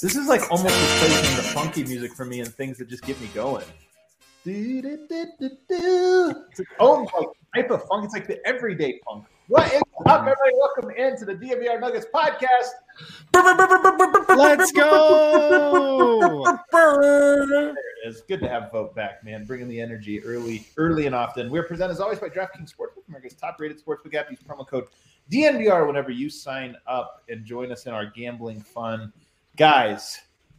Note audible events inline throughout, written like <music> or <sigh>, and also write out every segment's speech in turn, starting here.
This is like almost replacing the funky music for me and things that just get me going. It's oh, its own like, type of funk. It's like the everyday funk. What is up, everybody? Welcome into the DNVR Nuggets podcast. Let's go. There it is. Good to have Vote back, man. Bringing the energy early, early and often. We're presented as always by DraftKings Sportsbook, America's top-rated sportsbook app. Use promo code DNVR whenever you sign up and join us in our gambling fun, guys.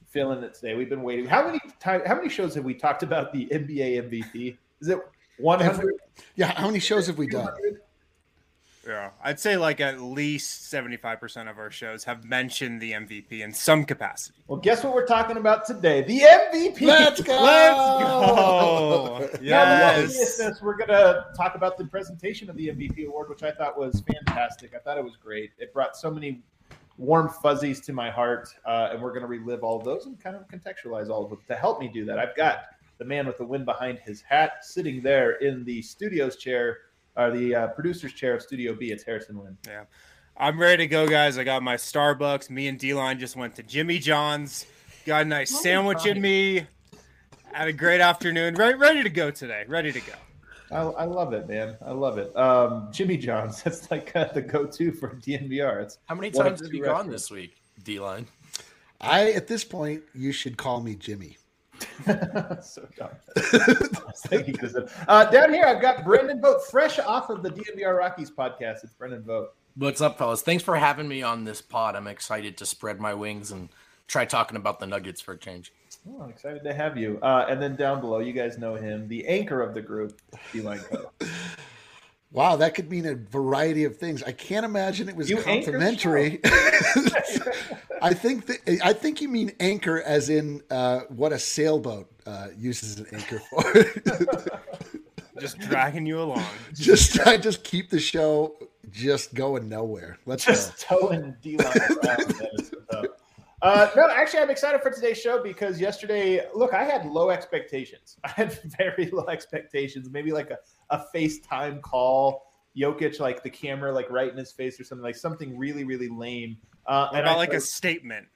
Feeling it today. We've been waiting. How many time, How many shows have we talked about the NBA MVP? Is it one hundred? Yeah, how many shows have we done? Yeah, I'd say like at least 75% of our shows have mentioned the MVP in some capacity. Well, guess what we're talking about today? The MVP. Let's go. Let's go. <laughs> Now, the Yes. seriousness, we're going to talk about the presentation of the MVP award, which I thought was fantastic. I thought it was great. It brought so many warm fuzzies to my heart, uh, and we're going to relive all of those and kind of contextualize all of them. To help me do that, I've got the man with the wind behind his hat sitting there in the studio's chair, or the uh, producer's chair of Studio B. It's Harrison Wind. Yeah. I'm ready to go, guys. I got my Starbucks. Me and D Line just went to Jimmy John's. Got a nice Oh, sandwich fine. in me. Had a great afternoon. Right, ready to go today. Ready to go. I, I love it, man. I love it. Um, Jimmy John's, <laughs> that's like uh, the go-to for DNVR. It's How many times have two you gone this week, D line? I at this point, you should call me Jimmy. <laughs> so dumb. I was thinking this. Uh, down here, I've got Brendan Vote, fresh off of the DNVR Rockies podcast. It's Brendan Vote. What's up, fellas? Thanks for having me on this pod. I'm excited to spread my wings and try talking about the Nuggets for a change. Oh, I'm excited to have you. Uh, and then down below, you guys know him, the anchor of the group, D-Line Co. <laughs> Wow, that could mean a variety of things. I can't imagine it was You complimentary. <laughs> I think that I think you mean anchor as in uh, what a sailboat uh, uses an anchor for. <laughs> Just dragging you along. just I just keep the show just going nowhere. Let's Just towing D-Line around. Man. It's tough. Uh, no, actually, I'm excited for today's show because yesterday, look, I had low expectations. <laughs> I had very low expectations. Maybe like a, a FaceTime call, Jokic, like the camera, like right in his face or something, like something really, really lame. Uh, and I like a statement?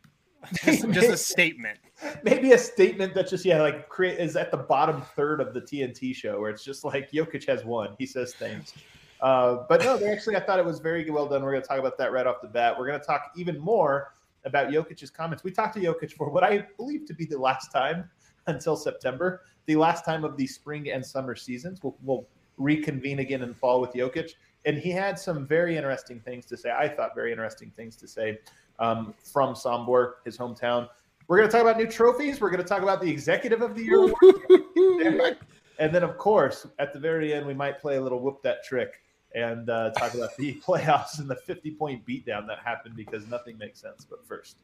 <laughs> Just, just a statement. <laughs> maybe a statement that just yeah like create is at the bottom third of the TNT show where it's just like Jokic has won. He says things. Uh, but no, they actually I thought it was very well done. We're going to talk about that right off the bat. We're going to talk even more about Jokic's comments. We talked to Jokic for what I believe to be the last time until September, the last time of the spring and summer seasons. We'll, we'll reconvene again in fall with Jokic, and he had some very interesting things to say. I thought very interesting things to say um, from Sombor, his hometown. We're going to talk about new trophies. We're going to talk about the Executive of the Year <laughs> and then, of course, at the very end, we might play a little whoop that trick and uh, talk about the <laughs> playoffs and the 50 point beatdown that happened because nothing makes sense. But first,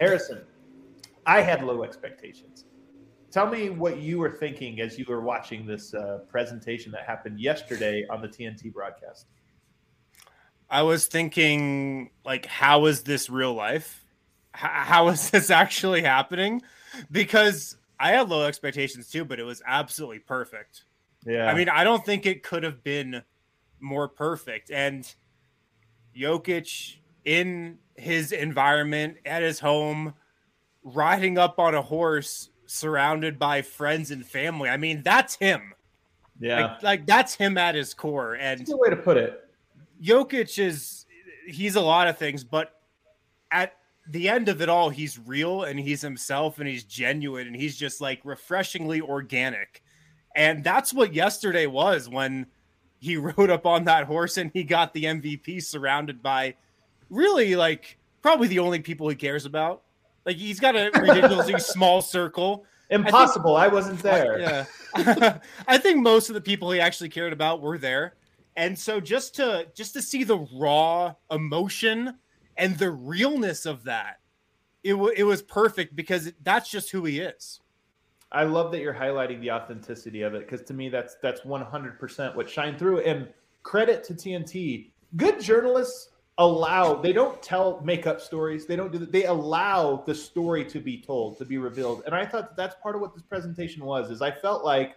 Harrison, I had low expectations. Tell me what you were thinking as you were watching this uh, presentation that happened yesterday on the TNT broadcast. I was thinking, like, how is this real life? H- how is <laughs> this actually happening? Because I had low expectations too, but it was absolutely perfect. Yeah. I mean, I don't think it could have been more perfect. And Jokic in his environment at his home, riding up on a horse, surrounded by friends and family. I mean, that's him. yeah. Like, like that's him at his core. And That's a way to put it. Jokic is he's a lot of things, but at the end of it all, he's real and he's himself and he's genuine and he's just like refreshingly organic. And that's what yesterday was when he rode up on that horse and he got the MVP surrounded by really like probably the only people he cares about. Like he's got a <laughs> ridiculously small circle. Impossible. I, wasn't there. Yeah. <laughs> I think most of the people he actually cared about were there. And so just to just to see the raw emotion and the realness of that, it, w- it was perfect because that's just who he is. I love that you're highlighting the authenticity of it because to me that's that's 100% what shined through. And credit to TNT, good journalists allow they don't tell make up stories. They don't do that. They allow the story to be told, to be revealed. And I thought that that's part of what this presentation was. Is I felt like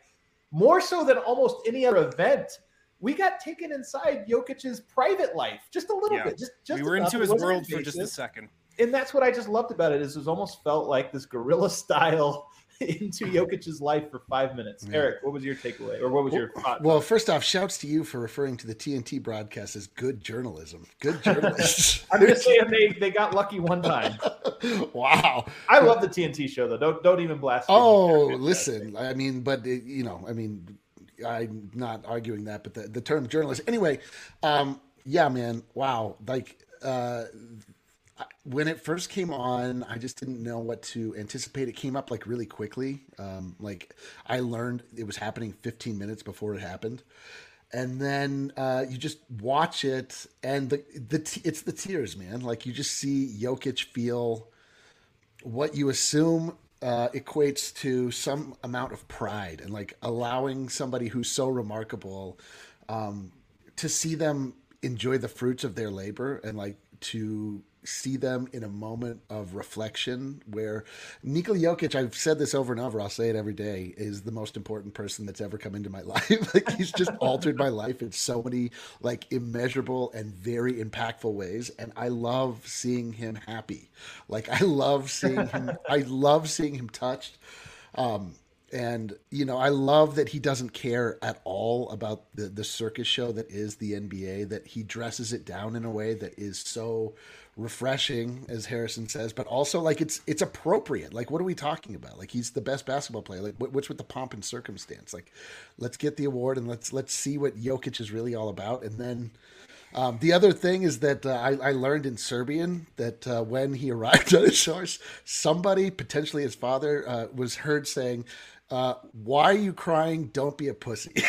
more so than almost any other event. We got taken inside Jokic's private life just a little Yeah. bit. Just, just we were enough. into his world for just a second. and that's what I just loved about it is it almost felt like this guerrilla style <laughs> into Jokic's life for five minutes. Yeah. Eric, what was your takeaway, or what was your thought? Well, first off, shouts to you for referring to the TNT broadcast as good journalism. Good <laughs> journalists. I'm just saying they they got lucky one time. <laughs> wow, I love the TNT show though. Don't don't even blast. Oh, listen, I mean, but it, you know, I mean, I'm not arguing that, but the the term journalist anyway. Um, yeah, man, wow, like. Uh, when it first came on, I just didn't know what to anticipate. It came up like really quickly. Um, like I learned it was happening 15 minutes before it happened, and then uh, you just watch it, and the the t- it's the tears, man. Like you just see Jokic feel what you assume uh, equates to some amount of pride, and like allowing somebody who's so remarkable um, to see them enjoy the fruits of their labor and like to see them in a moment of reflection where Nikola Jokic, I've said this over and over, I'll say it every day, is the most important person that's ever come into my <laughs> life. like he's just altered my life in so many like immeasurable and very impactful ways. And I love seeing him happy. Like I love seeing him, I love seeing him touched. Um, and you know i love that he doesn't care at all about the the circus show that is the nba that he dresses it down in a way that is so refreshing as harrison says but also like it's it's appropriate. Like what are we talking about? Like he's the best basketball player. Like what's with the pomp and circumstance? Like let's get the award and let's let's see what Jokic is really all about. And then um, the other thing is that uh, I, I, learned in Serbian that uh, when he <laughs> arrived on his shores, somebody, potentially his father, uh, was heard saying, uh, why are you crying? Don't be a pussy. <laughs>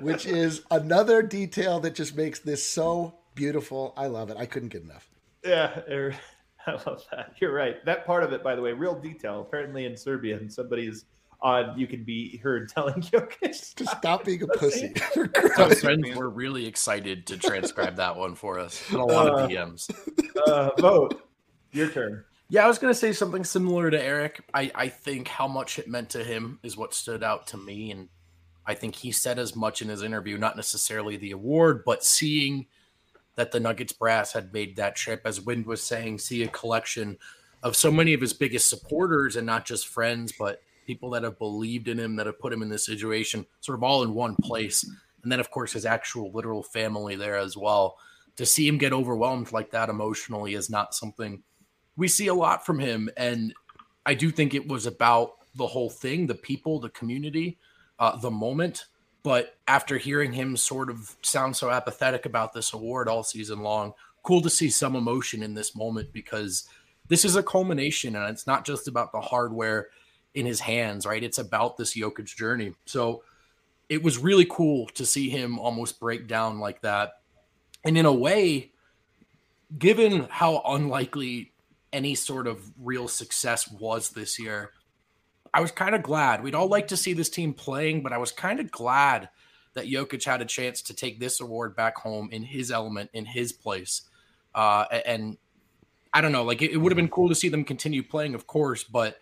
Which is another detail that just makes this so beautiful. I love it. I couldn't get enough. Yeah, er, <laughs> I love that. You're right. That part of it, by the way, real detail. Apparently in Serbian, somebody's on. You can be heard <laughs> telling Jokic to stop being a pussy. Our friends were really excited to transcribe that one for us. And A lot uh, of PMs. Uh, vote. Your turn. Yeah, I was going to say something similar to Eric. I, I think how much it meant to him is what stood out to me. And I think he said as much in his interview, not necessarily the award, but seeing that the Nuggets brass had made that trip, as Wind was saying, see a collection of so many of his biggest supporters and not just friends, but people that have believed in him, that have put him in this situation, sort of all in one place. And then, of course, his actual literal family there as well. To see him get overwhelmed like that emotionally is not something we see a lot from him, and I do think it was about the whole thing, the people, the community, uh, the moment. But after hearing him sort of sound so apathetic about this award all season long, cool to see some emotion in this moment because this is a culmination, and it's not just about the hardware in his hands, right? It's about this Jokic journey. So it was really cool to see him almost break down like that. And in a way, given how unlikely any sort of real success was this year. I was kind of glad. We'd all like to see this team playing, but I was kind of glad that Jokic had a chance to take this award back home in his element, in his place. Uh, and I don't know, like it, it would have been cool to see them continue playing, of course, but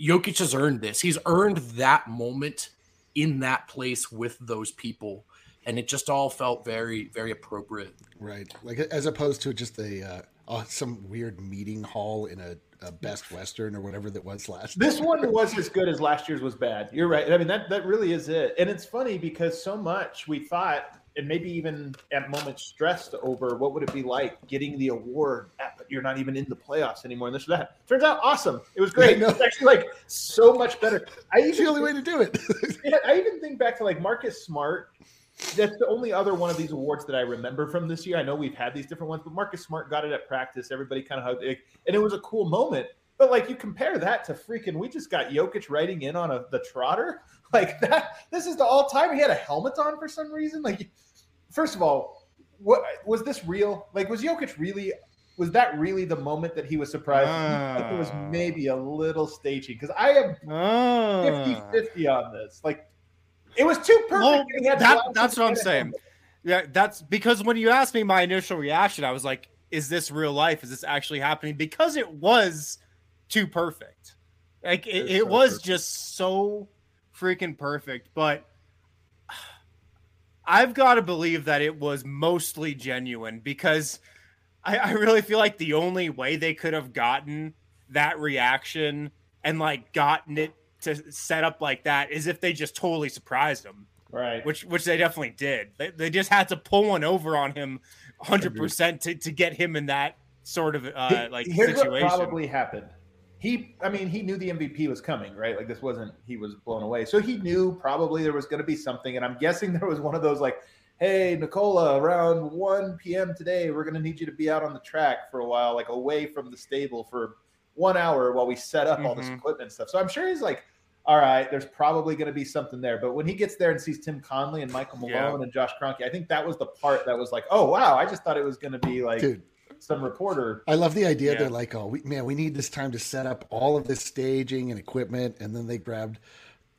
Jokic has earned this. He's earned that moment in that place with those people. And it just all felt very, very appropriate. Right. Like as opposed to just a, uh uh, some weird meeting hall in a, a, Best Western or whatever that was last. This year. one was as <laughs> good as last year's was bad. You're right. I mean that that really is it. And it's funny because so much we thought, and maybe even at moments stressed over what would it be like getting the award, but you're not even in the playoffs anymore, and this or that. Turns out awesome. It was great. It's actually like so much better. I even, it's the only way to do it. <laughs> yeah, I even think back to like Marcus Smart that's the only other one of these awards that I remember from this year. I know we've had these different ones, but Marcus Smart got it at practice. Everybody kind of hugged it, and it was a cool moment. But like you compare that to freaking, we just got Jokic riding in on a the trotter <laughs> like that. This is the all time. He had a helmet on for some reason. Like, first of all, what was this real? Like, was Jokic really? Was that really the moment that he was surprised? Uh, it was ah. maybe a little staging because I am uh, 50 50 on this. Like, it was too perfect. Well, that, that's what I'm saying. Yeah, that's because when you asked me my initial reaction, I was like, is this real life? Is this actually happening? Because it was too perfect. Like it, it so was perfect. just so freaking perfect. But <sighs> I've got to believe that it was mostly genuine because I, I really feel like the only way they could have gotten that reaction and like gotten it to set up like that is if they just totally surprised him. Right. Which which they definitely did. They, they just had to pull one over on him 100% to, to get him in that sort of uh, like Here's situation. what probably happened. He, I mean, he knew the MVP was coming, right? Like this wasn't he was blown away, so he knew probably there was going to be something, and I'm guessing <laughs> there was one of those like, "Hey, Nikola, around 1 p.m. today, we're going to need you to be out on the track for a while, like away from the stable for one hour while we set up all this Mhm. equipment and stuff." So I'm sure he's like, "All right, there's probably going to be something there." But when he gets there and sees Tim Connelly and Michael Malone Yeah. and Josh Kroenke, I think that was the part that was like, "Oh wow, I just thought it was going to be like." Dude, Some reporter I love the idea. Yeah. They're like, oh, we, man, we need this time to set up all of this staging and equipment, and then they grabbed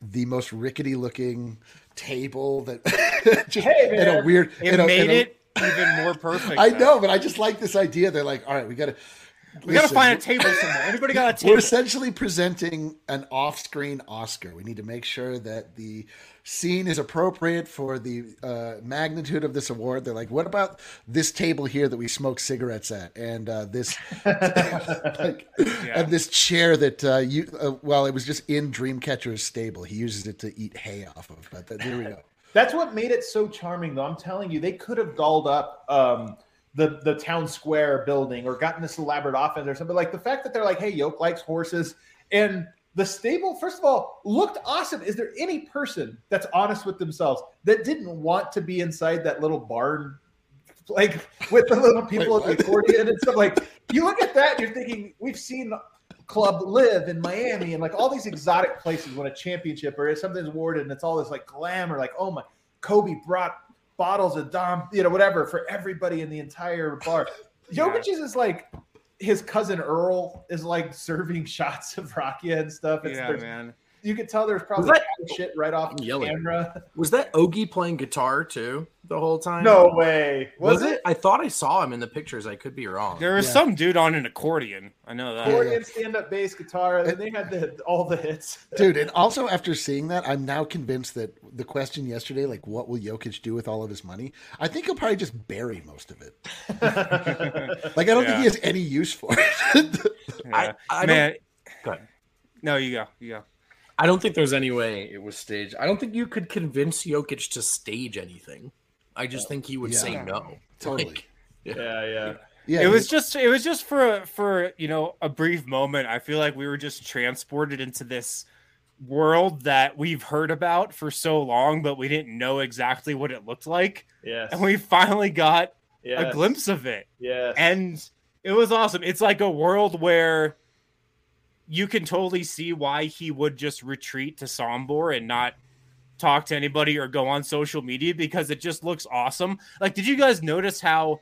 the most rickety looking table that <laughs> just Hey, in a weird. It in a- made in a- it even more perfect. I though. know, but I just like this idea. They're like, all right, we got to. We gotta find a table somewhere. Everybody got a <laughs> table. We're essentially presenting an off-screen Oscar. We need to make sure that the scene is appropriate for the uh, magnitude of this award. They're like, "What about this table here that we smoke cigarettes at, and uh, this, <laughs> like, and this chair that uh, you? Uh, well, it was just in Dreamcatcher's stable. He uses it to eat hay off of. But th- there we go. That's what made it so charming, though. I'm telling you, they could have dolled up um, the the town square building or gotten this elaborate offense or something. Like the fact that they're like, "Hey, Yoke likes horses," and the stable, first of all, looked awesome. Is there any person that's honest with themselves that didn't want to be inside that little barn, like with the little people Wait, at the accordion and stuff? Like you look at that, and you're thinking, we've seen club live in Miami and like all these exotic places when a championship or something's awarded and it's all this like glamour, like, oh my, Kobe brought bottles of Dom, you know, whatever for everybody in the entire bar. <laughs> Yeah. Is like his cousin Earl is like serving <laughs> shots of Rakia and stuff. It's, Yeah, man. You could tell there's probably that- shit right off I'm yelling. camera. Was that Ogie playing guitar too the whole time? No way. Was, it? I thought I saw him in the pictures. I could be wrong. There was Yeah. some dude on an accordion. I know that. Accordion, stand-up bass guitar, and they had the, all the hits. Dude, and also after seeing that, I'm now convinced that the question yesterday, like, what will Jokic do with all of his money? I think he'll probably just bury most of it. <laughs> Like, I don't think he has any use for it. <laughs> Yeah. I, I man. Don't, go ahead. No, you go. You go. I don't think there's any way it was staged. I don't think you could convince Jokic to stage anything. I just think he would Yeah. say no. totally. Like, Yeah, yeah. Yeah, it was just it was just for for you know a brief moment i feel like we were just transported into this world that we've heard about for so long but we didn't know exactly what it looked like Yes. and we finally got yes. a glimpse of it Yes. and it was awesome it's like a world where you can totally see why he would just retreat to sombor and not talk to anybody or go on social media because it just looks awesome. Like did you guys notice how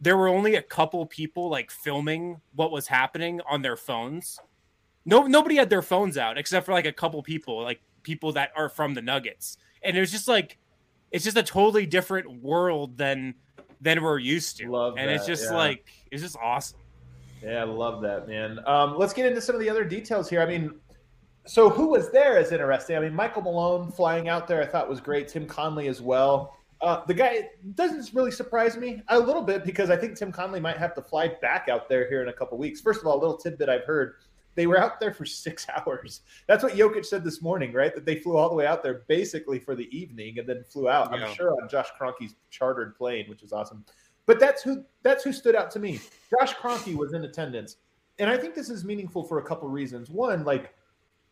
there were only a couple people like filming what was happening on their phones? No nobody had their phones out except for like a couple people like people that are from the nuggets. And it was just like it's just a totally different world than than we're used to. Love and it's just yeah. like it's just awesome Yeah, I love that, man. Um, let's get into some of the other details here. I mean, so who was there is interesting. I mean, Michael Malone flying out there, I thought was great. Tim Connelly as well. Uh, the guy doesn't really surprise me a little bit because I think Tim Connelly might have to fly back out there here in a couple weeks. First of all, a little tidbit I've heard: they were out there for <laughs> six hours. That's what Jokic said this morning, right? That they flew all the way out there basically for the evening and then flew out. Yeah. I'm sure on Josh Kroenke's chartered plane, which is awesome. But that's who that's who stood out to me. Josh Kroenke was in attendance, and I think this is meaningful for a couple reasons. One, like,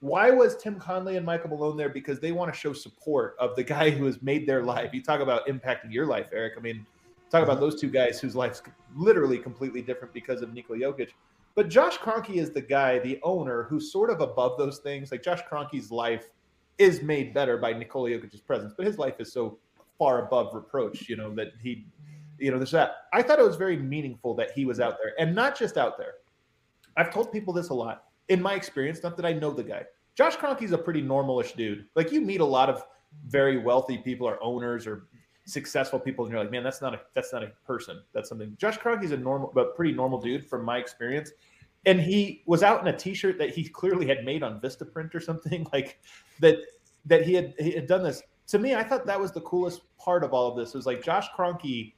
why was Tim Connelly and Michael Malone there? Because they want to show support of the guy who has made their life. You talk about impacting your life, Eric. I mean, talk about those two guys whose lives literally completely different because of Nikola Jokic. But Josh Kroenke is the guy, the owner, who's sort of above those things. Like Josh Kroenke's life is made better by Nikola Jokic's presence, but his life is so far above reproach, you know, that he, you know, there's that. I thought it was very meaningful that he was out there and not just out there. I've told people this a lot. In my experience, not that I know the guy, Josh Kroenke's a pretty normalish dude. Like you meet a lot of very wealthy people or owners or successful people, and you're like, man, that's not a that's not a person. That's something. Josh Kroenke's a normal but pretty normal dude from my experience. And he was out in a t-shirt that he clearly had made on Vistaprint or something <laughs> like that that he had he had done this. To me, I thought that was the coolest part of all of this. It Was like Josh Kroenke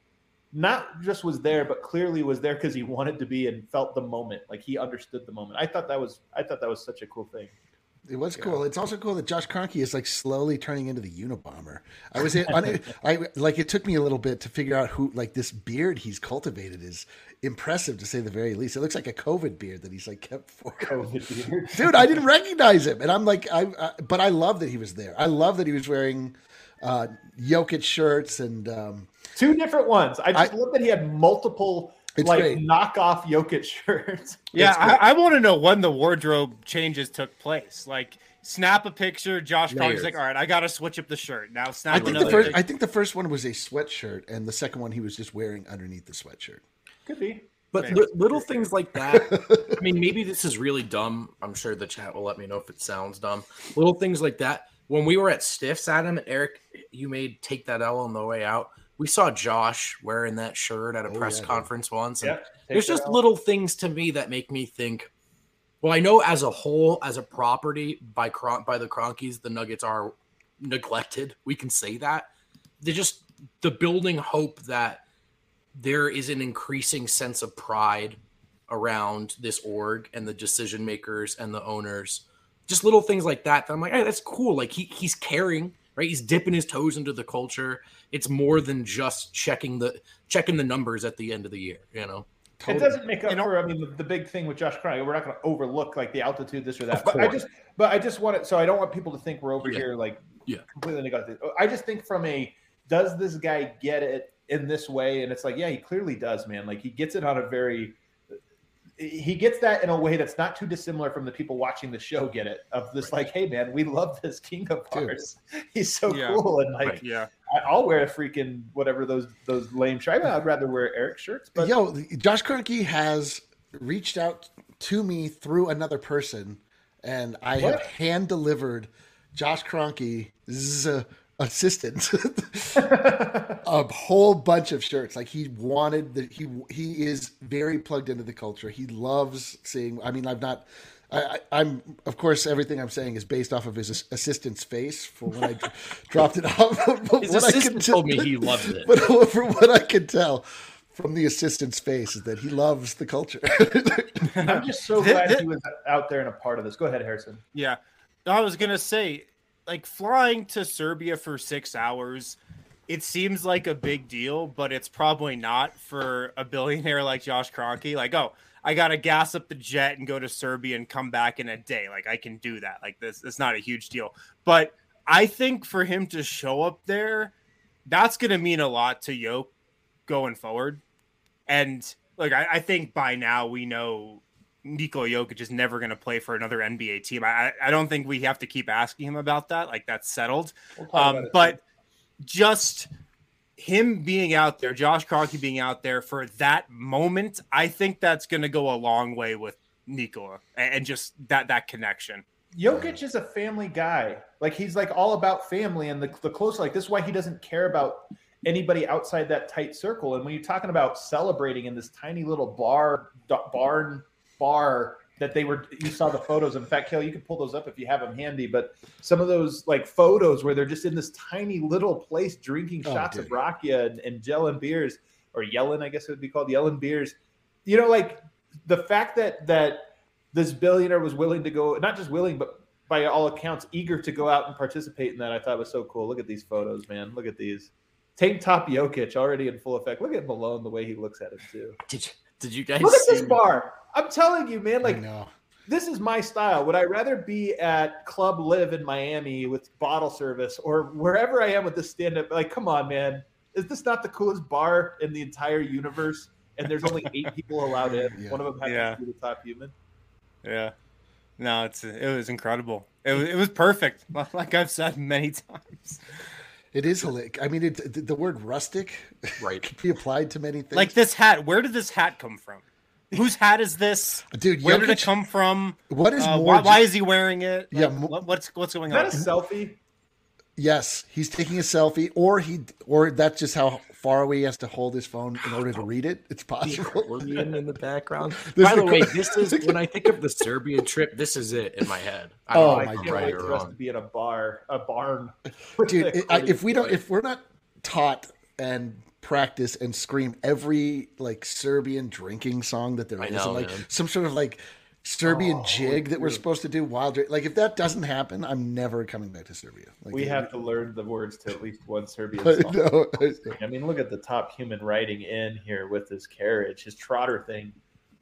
not just was there, but clearly was there because he wanted to be and felt the moment, like he understood the moment. I thought that was I thought that was such a cool thing. It was cool. It's also cool that Josh Kroenke is like slowly turning into the Unabomber. I was on <laughs> I like it took me a little bit to figure out who like this beard he's cultivated is impressive to say the very least. It looks like a COVID beard that he's like kept for COVID beard. Dude, I didn't recognize him, and I'm like, I, I but I love that he was there. I love that he was wearing uh Jokic shirts and um two different ones. I just I, love that he had multiple it's like great. knockoff Jokic <laughs> shirts. Yeah, I, I want to know when the wardrobe changes took place. Like, snap a picture. Josh Kroenke's like, all right, I got to switch up the shirt now. Snap. I think the first. I think the first one was a sweatshirt, and the second one he was just wearing underneath the sweatshirt. Could be. But li- little things like that. <laughs> I mean, maybe this is really dumb. I'm sure the chat will let me know if it sounds dumb. Little things like that. When we were at Stiffs, Adam and Eric, you made take that L on the way out we saw Josh wearing that shirt at a oh, press yeah, conference yeah. once. And there's just out. little things to me that make me think. Well, I know as a whole, as a property by Cron- by the Kroenkes, the Nuggets are neglected. We can say that. They're just the building hope that there is an increasing sense of pride around this org and the decision makers and the owners. Just little things like that. that I'm like, hey, that's cool. Like he he's caring, right? He's dipping his toes into the culture it's more than just checking the checking the numbers at the end of the year. You know. Totally. It doesn't make up you know, for. I mean, the, the, big thing with Josh Kroenke, we're not going to overlook like the altitude, this or that. But I just, but I just want it. So I don't want people to think we're over yeah. here like yeah completely negative. I just think from a does this guy get it in this way? And it's like, yeah, he clearly does, man. Like he gets it on a very he gets that in a way that's not too dissimilar from the people watching the show get it of this right. like hey man we love this king of ours <laughs> he's so yeah. cool and like right. yeah I, will wear a freaking whatever those those lame shirts i'd rather wear eric shirts but yo josh Kroenke has reached out to me through another person and i what? have hand delivered josh Kroenke's assistant <laughs> <laughs> a whole bunch of shirts like he wanted that he he is very plugged into the culture he loves seeing i mean i've not I, am of course everything I'm saying is based off of his assistant's face for when I <laughs> dropped it off. but his assistant told me he loves it. But from what I can tell from the assistant's face is that he loves the culture. I'm just so glad he was out there and a part of this. Go ahead, Harrison. Yeah, I was gonna say like flying to Serbia for six hours, it seems like a big deal, but it's probably not for a billionaire like Josh Kroenke. Like, oh, I gotta gas up the jet and go to Serbia and come back in a day. Like, I can do that. Like, this it's not a huge deal. But I think for him to show up there, that's gonna mean a lot to Yoke going forward. And like I, I think by now we know Nikola Jokic is never going to play for another NBA team. I, I don't think we have to keep asking him about that. Like that's settled. We'll um, but just him being out there, Josh Kroenke being out there for that moment, I think that's going to go a long way with Nikola and, and just that that connection. Jokic is a family guy. Like he's like all about family and the the close. Like this is why he doesn't care about anybody outside that tight circle. And when you're talking about celebrating in this tiny little bar barn bar that they were you saw the photos in fact Kelly you can pull those up if you have them handy but some of those like photos where they're just in this tiny little place drinking oh, shots dude. of rakia and, and gelling beers or yelling I guess it would be called yelling beers. You know like the fact that that this billionaire was willing to go not just willing but by all accounts eager to go out and participate in that I thought was so cool. Look at these photos man. Look at these. Tank top Jokic already in full effect. Look at Malone the way he looks at him too. Did you, did you guys look at this bar I'm telling you, man. Like, this is my style. Would I rather be at Club Live in Miami with bottle service or wherever I am with this stand up? Like, come on, man. Is this not the coolest bar in the entire universe? And there's only eight <laughs> people allowed in. Yeah. One of them happens yeah. to be the top human. Yeah. No, it's it was incredible. It was it was perfect. <laughs> Like I've said many <laughs> times. It is hilarious. I mean, it, the word rustic <laughs> right can be applied to many things. Like this hat. Where did this hat come from? Whose hat is this, dude? Where Jokic, did it come from? What is uh, more? Why, why, is he wearing it? Like, yeah, what, what's what's going is on? That a selfie? Yes, he's taking a selfie, or he, or that's just how far away he has to hold his phone in order to read it. It's possible. in the background. <laughs> By the, way, this is <laughs> when I think of the Serbian trip. This is it in my head. I oh my god! Right for us to be in a bar, a barn, <laughs> dude. It, I, if we don't, if we're not taught and practice and scream every like Serbian drinking song that there I is, know, and like man. some sort of like Serbian Oh, jig that we're dude. supposed to do while drink. Like if that doesn't happen, I'm never coming back to Serbia. Like, We it- have to learn the words to at least one Serbian <laughs> I song. know. I mean, look at the top human writing in here with his carriage, his trotter thing.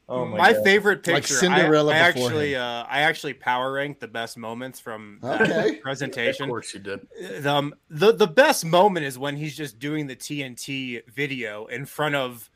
Oh my, my God. favorite Like picture. Cinderella I, I actually, uh, I actually power ranked the best moments from that Okay. <laughs> Of presentation. course you did. The, um, the the best moment is when he's just doing the TNT video in front of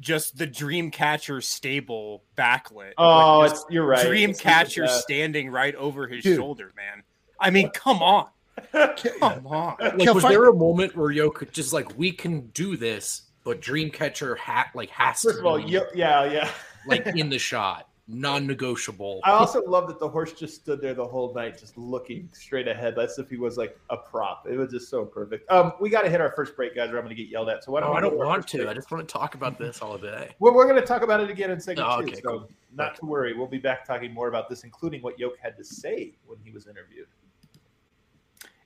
just the Dreamcatcher stable backlit. Oh, Like, it's, you're right. It's the Dreamcatcher standing right over his Dude. shoulder, man. I mean, come on, <laughs> come on. Like, was there a moment where Jokic just like we can do this, but Dreamcatcher hat like has First to of all, be, yeah, yeah, yeah. like <laughs> in the shot, non-negotiable. I also love that the horse just stood there the whole night, just looking straight ahead, as if he was like a prop. It was just so perfect. Um, we got to hit our first break, guys, or I'm going to get yelled at. So why don't Oh, I don't want to. break? I just want to talk about this all day. <laughs> Well, we're going to talk about it again in segment Oh, two. okay, so cool. not to worry. We'll be back talking more about this, including what Yoke had to say when he was interviewed.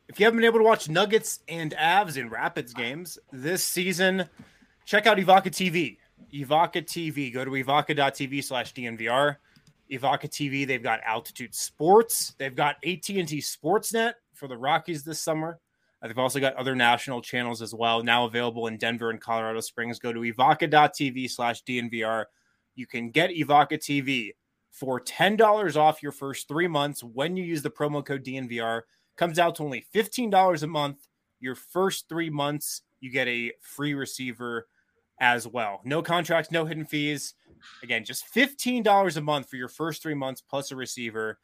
If you haven't been able to watch Nuggets and Avs in Rapids games this season, check out Evoca TV. Evoca TV. Go to evoca.tv slash DNVR. Evoca TV, they've got Altitude Sports. They've got AT&T Sportsnet for the Rockies this summer. Uh, They've also got other national channels as well, now available in Denver and Colorado Springs. Go to evoca.tv slash DNVR. You can get Evoca TV for $10 off your first three months when you use the promo code DNVR comes out to only $15 a month. Your first three months, you get a free receiver as well. No contracts, no hidden fees. Again, just $15 a month for your first three months plus a receiver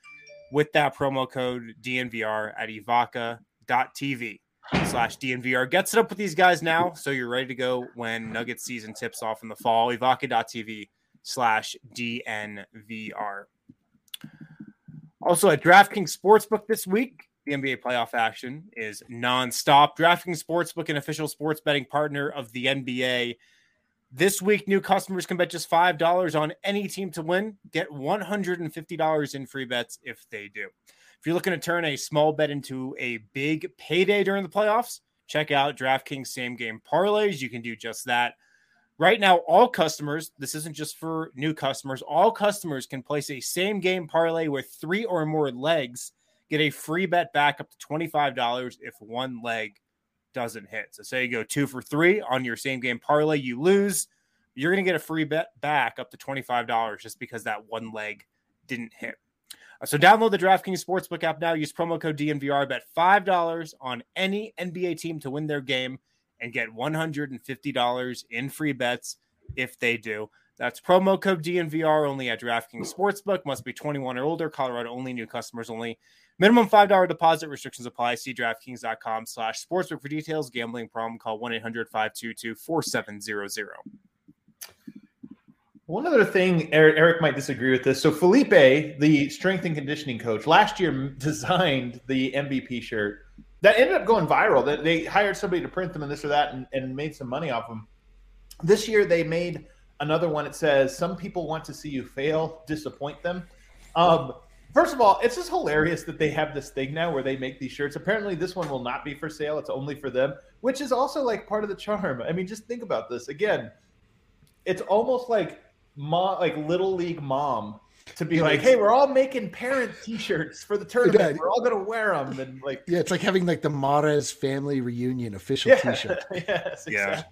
with that promo code DNVR at evoca.tv slash DNVR. Get set up with these guys now so you're ready to go when Nugget season tips off in the fall. Evoca.tv slash DNVR. Also at DraftKings Sportsbook this week, the NBA playoff action is nonstop. DraftKings Sportsbook, an official sports betting partner of the NBA. This week, new customers can bet just $5 on any team to win. Get $150 in free bets if they do. If you're looking to turn a small bet into a big payday during the playoffs, check out DraftKings same game parlays. You can do just that. Right now, all customers, this isn't just for new customers, all customers can place a same game parlay with three or more legs, get a free bet back up to $25 if one leg doesn't hit. So, say you go two for three on your same game parlay, you lose, you're going to get a free bet back up to $25 just because that one leg didn't hit. Uh, So, download the DraftKings Sportsbook app now. Use promo code DNVR. Bet $5 on any NBA team to win their game and get $150 in free bets if they do. That's promo code DNVR only at DraftKings Sportsbook. Must be 21 or older. Colorado only. New customers only. Minimum $5 deposit restrictions apply. See DraftKings.com slash sportsbook for details. Gambling problem, call 1-800-522-4700. One other thing, Eric, might disagree with this. So Felipe, the strength and conditioning coach, last year designed the MVP shirt that ended up going viral. That they hired somebody to print them and this or that, and, and made some money off them. This year they made another one. It says, "Some people want to see you fail, disappoint them." Um, first of all, it's just hilarious that they have this thing now where they make these shirts. Apparently, this one will not be for sale. It's only for them, which is also like part of the charm. I mean, just think about this again. It's almost like mom, like little league mom, to be like, "Hey, we're all making parent T-shirts for the tournament. Yeah. We're all gonna wear them." And like, Yeah, it's like having like the Mares family reunion official yeah, T-shirt. <laughs> yes, Yeah.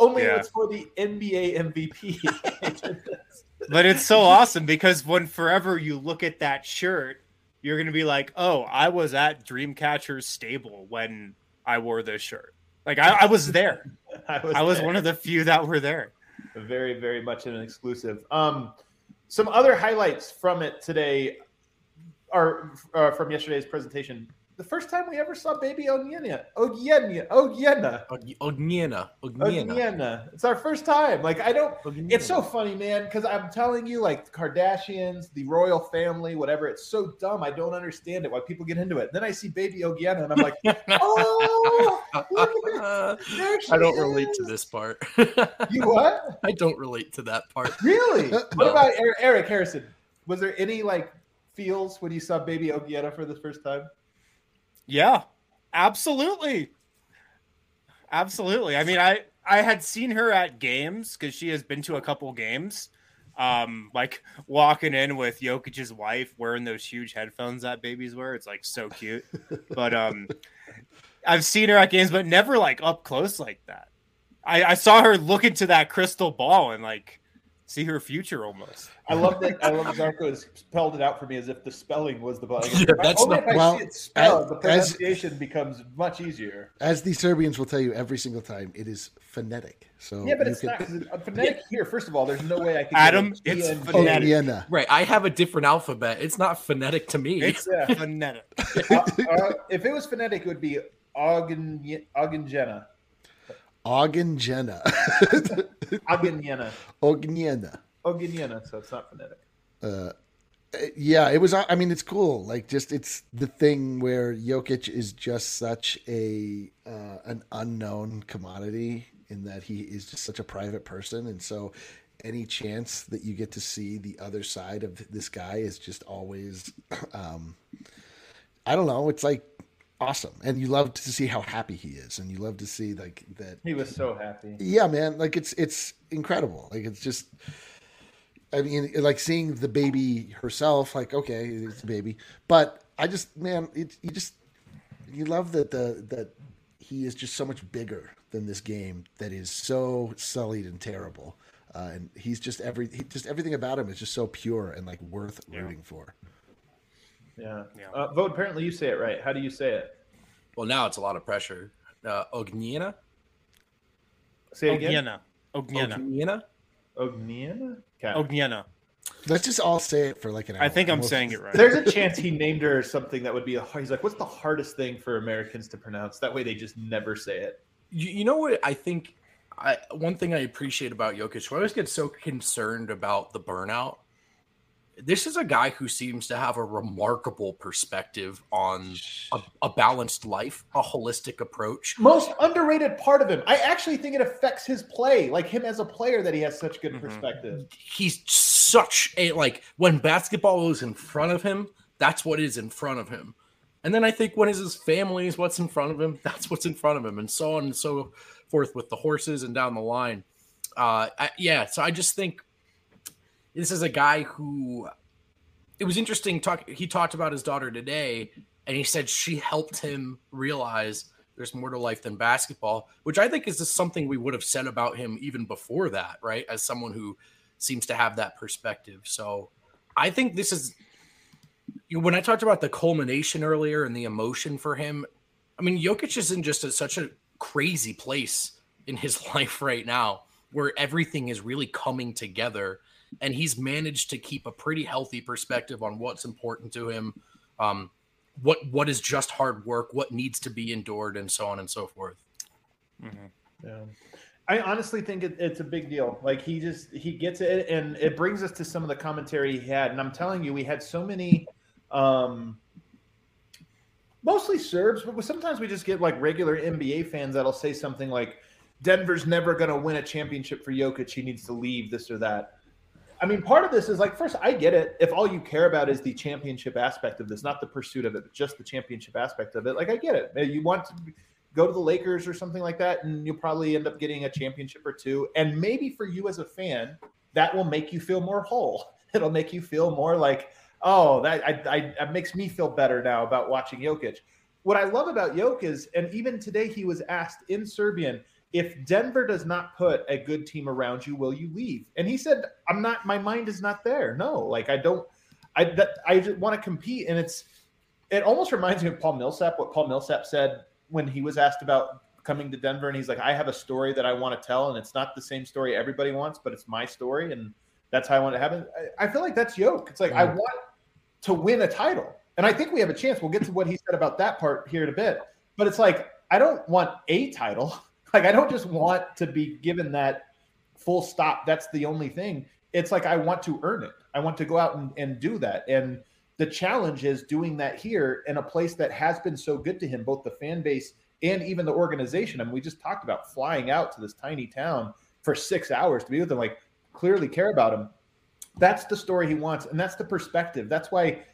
Only Yeah. it's for the NBA MVP. <laughs> But it's so awesome because when forever you look at that shirt, you're going to be like, oh, I was at Dreamcatcher's stable when I wore this shirt. Like, I, I was there. <laughs> I was, I was there. one of the few that were there. very very much an exclusive um some other highlights from it today are uh, from yesterday's presentation the first time we ever saw baby Onyena. Onyena. Onyena. Ogniena. Ogniena. It's our first time. Like I don't it's so funny, man, because I'm telling you, like the Kardashians, the royal family, whatever, it's so dumb. I don't understand it why people get into it. Then I see baby Ogiena and I'm like, <laughs> oh, I don't relate to this part. You what? <laughs> I don't relate to that part. Really? <laughs> What about Er- Eric Harrison? Was there any like feels when you saw baby Ogiena for the first time? Yeah, absolutely. Absolutely. I mean, I, I had seen her at games because she has been to a couple games. Um, like walking in with Jokic's wife wearing those huge headphones that babies wear. It's like so cute. but um, <laughs> I've seen her at games, but never like up close like that. I, I saw her look into that crystal ball and like see her future almost. I love that. I love Zarko has spelled it out for me as if the spelling was the button. <laughs> Yeah, that's Only not- if I well, see it spelled, the as- pronunciation becomes much easier. As the Serbians will tell you every single time, it is phonetic. So Yeah, but you it's can- not 'cause it's- phonetic here. First of all, there's no way I can. Adam, get it's T Oh, phonetic. Vienna. Right. I have a different alphabet. It's not phonetic to me. It's Yeah. phonetic. Uh, uh, if it was phonetic, it would be Augen Augenjena. Augenjena. Augenjena. Augenjena. Augenjena. So it's not phonetic. Uh, yeah, it was. I mean, it's cool. Like, just it's the thing where Jokic is just such a uh, an unknown commodity in that he is just such a private person, and so any chance that you get to see the other side of this guy is just always, um, I don't know. It's like awesome, and you love to see how happy he is, and you love to see like that He was so happy. yeah man like it's it's incredible. Like it's just i mean like seeing the baby herself like okay it's a baby. But i just man it, you just you love that the that he is just so much bigger than this game that is so sullied and terrible. Uh, and he's just every he, just everything about him is just so pure and like worth rooting for Yeah. Yeah. Uh, Vote. Apparently, you say it right. How do you say it? well, now it's a lot of pressure. Uh, Ognina? Say it again. Ognjena. Ognjena. Ognina? Ogniana. Okay. Ognjena. let's just all say it for like an hour I think I'm We'll- saying it right. There's a chance he named her something that would be a he's like, what's the hardest thing for Americans to pronounce? That way they just never say it. You, you know what I think? I one thing I appreciate about Jokic, I always get so concerned about the burnout. This is a guy who seems to have a remarkable perspective on a, a balanced life, a holistic approach. Most underrated part of him. I actually think it affects his play, like him as a player, that he has such good Mhm. perspective. He's such a like when basketball is in front of him, that's what is in front of him. And then I think when is his family is what's in front of him, <laughs> that's what's in front of him, and so on and so forth with the horses and down the line. Uh, I, yeah, so I just think this is a guy who it was interesting. Talk. He talked about his daughter today, and he said she helped him realize there's more to life than basketball, which I think is just something we would have said about him even before that, right? As someone who seems to have that perspective. So I think this is you know, when I talked about the culmination earlier and the emotion for him. I mean, Jokic is in just a, such a crazy place in his <laughs> life right now where everything is really coming together and he's managed to keep a pretty healthy perspective on what's important to him um, what what is just hard work what needs to be endured and so on and so forth Mhm. Yeah. I honestly think it, it's a big deal. Like he just he gets it, and it brings us to some of the commentary he had. And I'm telling you, we had so many, um, mostly Serbs, but sometimes we just get like regular NBA fans that'll say something like, "Denver's never going to win a championship for Jokic. He needs to leave. This or that." I mean, part of this is like, first, I get it. If all you care about is the championship aspect of this, not the pursuit of it, but just the championship aspect of it, like I get it. You want to go to the Lakers or something like that, and you'll probably end up getting a championship or two. And maybe for you as a fan, that will make you feel more whole. <laughs> It'll make you feel more like, oh, that I, I, that makes me feel better now about watching Jokic. What I love about Jokic is, and even today he was asked in Serbian, if Denver does not put a good team around you, will you leave? And he said, I'm not. My mind is not there. No, like I don't. I that, I just want to compete, and it's. It almost reminds me of Paul Millsap. What Paul Millsap said when he was asked about coming to Denver, and he's like, "I have a story that I want to tell, and it's not the same story everybody wants, but it's my story, and that's how I want it to have it." I, I feel like that's yoke. It's like I Mm. want to win a title, and I think we have a chance. We'll get to what he said about that part here in a bit, but it's like I don't want a title. <laughs> Like I don't just want to be given that full stop. That's the only thing. It's like I want to earn it. I want to go out and, and do that. And the challenge is doing that here in a place that has been so good to him, both the fan base and even the organization. I mean, we just talked about flying out to this tiny town for six hours to be with them, like clearly care about him. That's the story he wants, and that's the perspective. That's why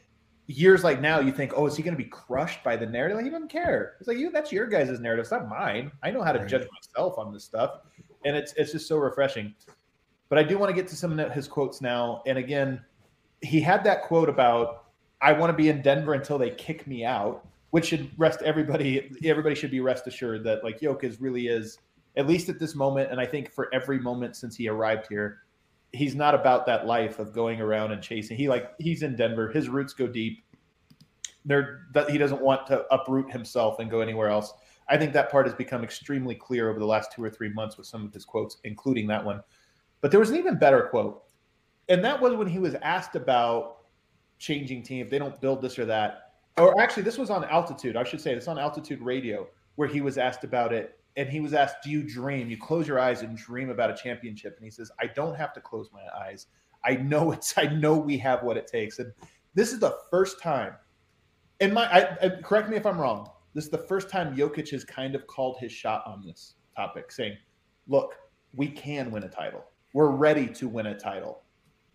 years like now, you think, oh, is he going to be crushed by the narrative? Like, he doesn't care. It's like you, that's your guys' narrative. It's not mine. I know how to judge myself on this stuff, and it's it's just so refreshing. But I do want to get to some of his quotes now. And again, he had that quote about, "I want to be in Denver until they kick me out," which should rest everybody. Everybody should be rest assured that like Jokic really is, at least at this moment, and I think for every moment since he arrived here, he's not about that life of going around and chasing. He like he's in Denver. His roots go deep. There, that he doesn't want to uproot himself and go anywhere else. I think that part has become extremely clear over the last two or three months with some of his quotes, including that one. But there was an even better quote, and that was when he was asked about changing team if they don't build this or that. Or actually, this was on altitude. I should say this on altitude radio where he was asked about it, and he was asked, "Do you dream? You close your eyes and dream about a championship?" And he says, "I don't have to close my eyes. I know it's. I know we have what it takes." And this is the first time. And my, I, I, correct me if I'm wrong. This is the first time Jokic has kind of called his shot on this topic, saying, "Look, we can win a title. We're ready to win a title.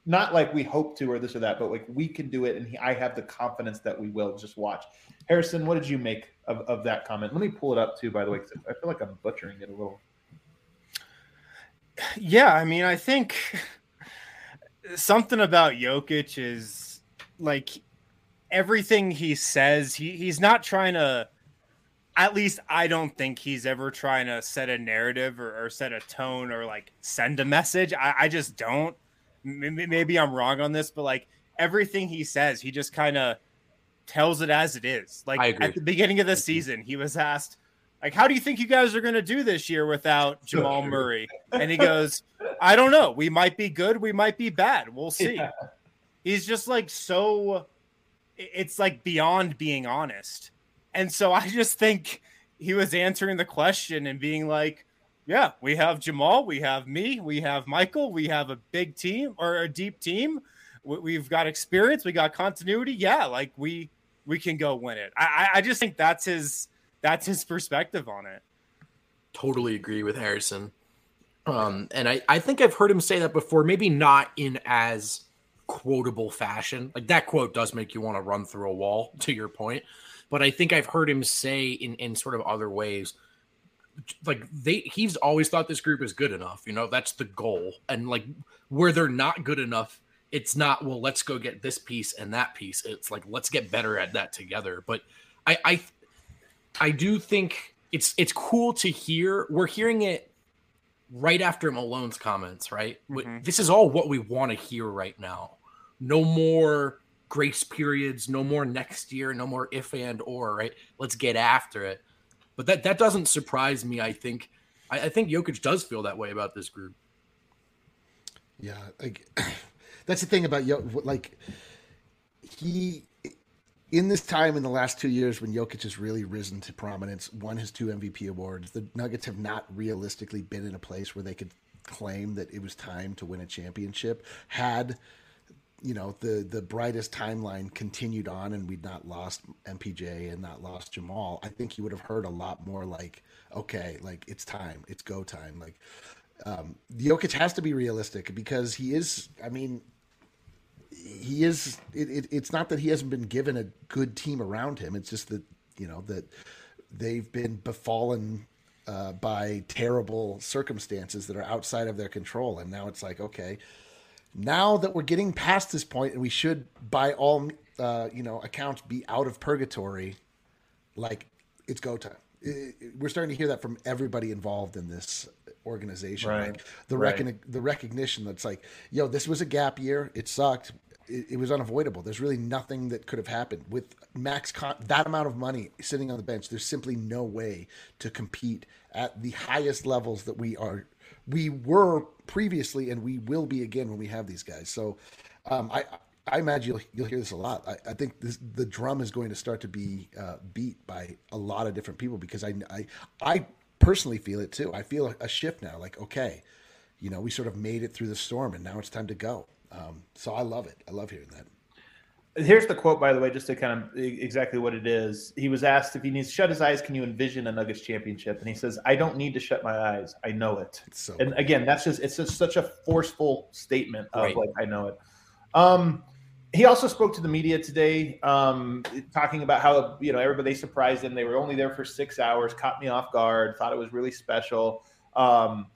Not like we hope to or this or that, but like we can do it, and he, I have the confidence that we will. Just watch." Harrison, what did you make of, of that comment? Let me pull it up too, by the way, because I feel like I'm butchering it a little. Yeah, I mean, I think <laughs> something about Jokic is like everything he says, he, he's not trying to at least I don't think he's ever trying to set a narrative or, or set a tone or like send a message. I, I just don't. Maybe, maybe I'm wrong on this, but like everything he says, he just kind of tells it as it is. Like at the beginning of the season, he was asked, like, how do you think you guys are going to do this year without <laughs> Jamal Murray? And he goes, I don't know. We might be good. We might be bad. We'll see. Yeah. He's just like so, it's like beyond being honest. And so I just think he was answering the question and being like, yeah, we have Jamal, we have me, we have Michael, we have a big team or a deep team. We- We've got experience, we got continuity. Yeah, like we we can go win it. I I- I just think that's his that's his perspective on it. totally agree with Harrison. Um, and I, I think I've heard him say that before, maybe not in as quotable fashion. Like that quote does make you want to run through a wall, <laughs> to your point. But I think I've heard him say in, in sort of other ways, like they he's always thought this group is good enough. You know, that's the goal. And like where they're not good enough, it's not, well, let's go get this piece and that piece. It's like let's get better at that together. But I I I do think it's it's cool to hear. We're hearing it right after Malone's comments, right? Mhm. This is all what we want to hear right now. No more grace periods, no more next year, no more if and or, right? Let's get after it. But that that doesn't surprise me. I think I, I think Jokic does feel that way about this group. Yeah, like <clears throat> that's the thing about Yo. Like he, in this time in the last two years when Jokic has really risen to prominence, won his two MVP awards. The Nuggets have not realistically been in a place where they could claim that it was time to win a championship. Had you know the the brightest timeline continued on and we'd not lost MPJ and not lost Jamal, I think you would have heard a lot more like, okay, like it's time, it's go time, like um, Jokic has to be realistic because he is. I mean, he is. It, it, it's not that he hasn't been given a good team around him. It's just that you know that they've been befallen uh, by terrible circumstances that are outside of their control, and now it's like, okay, now that we're getting past this point, and we should, by all uh, you know accounts, be out of purgatory. Like it's go time. It- it- we're starting to hear that from everybody involved in this organization. Right. Like the Right. recon- the recognition that's like, yo, this was a gap year. It sucked. It, it was unavoidable. There's really nothing that could have happened with max con- that amount of money sitting on the bench. There's simply no way to compete at the highest levels that we are. We were previously, and we will be again when we have these guys. So, um, I. I imagine you'll, you'll hear this a lot. I, I think this, the drum is going to start to be uh, beat by a lot of different people because I, I, I personally feel it too. I feel a, shift now. Like, okay, you know, we sort of made it through the storm, and now it's time to go. Um, so I love it. I love hearing that. Here's the quote, by the way, just to kind of exactly what it is. He was asked if he needs to shut his eyes, can you envision a Nuggets championship? And he says, I don't need to shut my eyes. I know it. So And again, that's just it's just such a forceful statement of Right. like I know it. Um, he also spoke to the media today, um, talking about how you know everybody surprised him. They were only there for six hours, caught me off guard, thought it was really special. Um,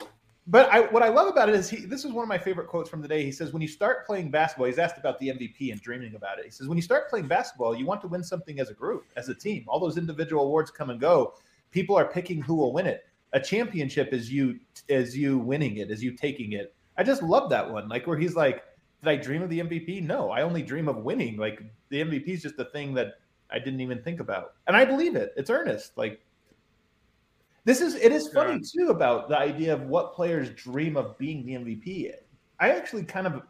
but I, what I love about it is he. This is one of my favorite quotes from the day. He says, "When you start playing basketball, he's asked about the MVP and dreaming about it. He says, when you start playing basketball, you want to win something as a group, as a team. All those individual awards come and go. People are picking who will win it. A championship is you, is you winning it, is you taking it. I just love that one. Like where he's like, did I dream of the MVP? No, I only dream of winning. Like the MVP is just a thing that I didn't even think about, and I believe it. It's earnest. Like this is it is funny too about the idea of what players dream of being the MVP. I actually kind of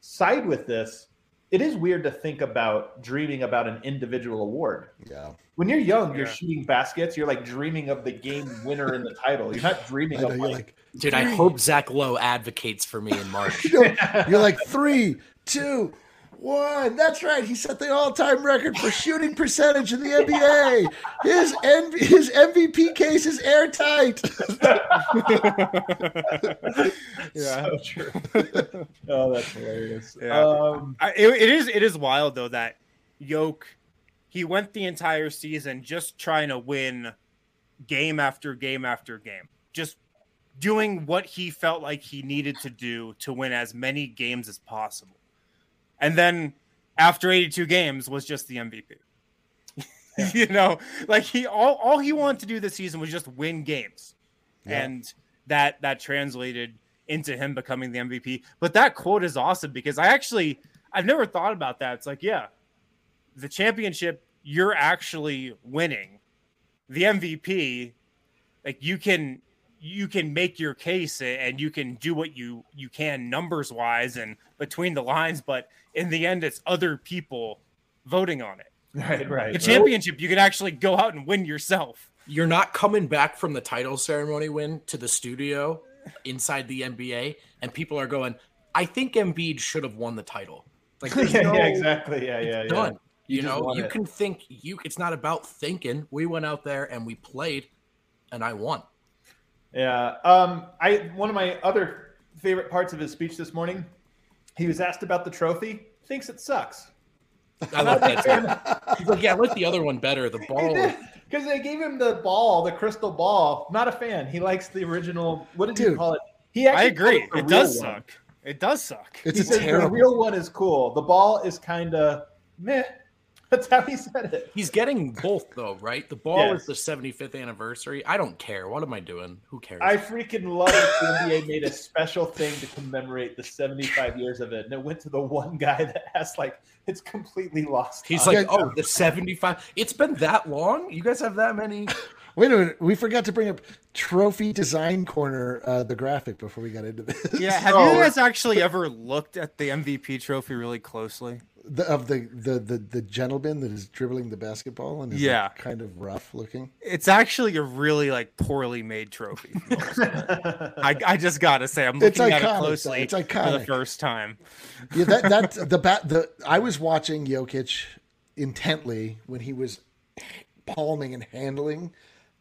side with this. It is weird to think about dreaming about an individual award. Yeah. When you're young, you're Yeah. shooting baskets. You're like dreaming of the game winner in the title. You're not dreaming know, of like, like, Dude, I hope Zach Lowe advocates for me in March. you're, <laughs> you're like three, two, one. That's right. He set the all-time record for shooting percentage in the NBA. His N- his MVP case is airtight. <laughs> yeah. so true. <laughs> oh, that's hilarious. Yeah. Um, I, it, it is it is wild though that Yoke he went the entire season just trying to win game after game after game, just doing what he felt like he needed to do to win as many games as possible. And then after 82 games was just the MVP. <laughs> you know, like he all all he wanted to do this season was just win games. Yeah. And that that translated into him becoming the MVP. But that quote is awesome because I actually I've never thought about that. It's like, yeah, the championship you're actually winning. The MVP, like you can you can make your case and you can do what you you can numbers wise and between the lines, but in the end, it's other people voting on it. <laughs> right, right. The championship, you can actually go out and win yourself. You're not coming back from the title ceremony win to the studio inside the NBA, and people are going, I think Embiid should have won the title. Like, <laughs> yeah, no, yeah, exactly. Yeah, yeah, yeah. done. You, just know, you it. can think you it's not about thinking. We went out there and we played and I won. Yeah. Um, I one of my other favorite parts of his speech this morning, he was asked about the trophy. Thinks it sucks. I love that. He's like, yeah, I like the other one better. The ball. Because they gave him the ball, the crystal ball. Not a fan. He likes the original. What did you call it? He I agree. called the It does one. suck. It does suck. It's He a says the real one is cool. The ball is kind of meh. That's how he said it. He's getting both though, right? The ball Yes. is the 75th anniversary. I don't care. What am I doing? Who cares? I freaking love that the NBA made a special thing to commemorate the 75 years of it, and it went to the one guy that has like it's completely lost. He's on like, it. oh, the 75. It's been that long? You guys have that many? <laughs> Wait a minute. We forgot to bring up Trophy Design Corner, uh, the graphic, before we got into this. Yeah, have So- you <laughs> guys actually ever looked at the MVP trophy really closely? The, of the, the the the gentleman that is dribbling the basketball and is like, Yeah. kind of rough looking. It's actually a really like poorly made trophy. I, I just gotta say, I'm looking at iconic, it though. closely It's for the first time. Yeah, that that <laughs> the bat the I was watching Jokic intently when he was palming and handling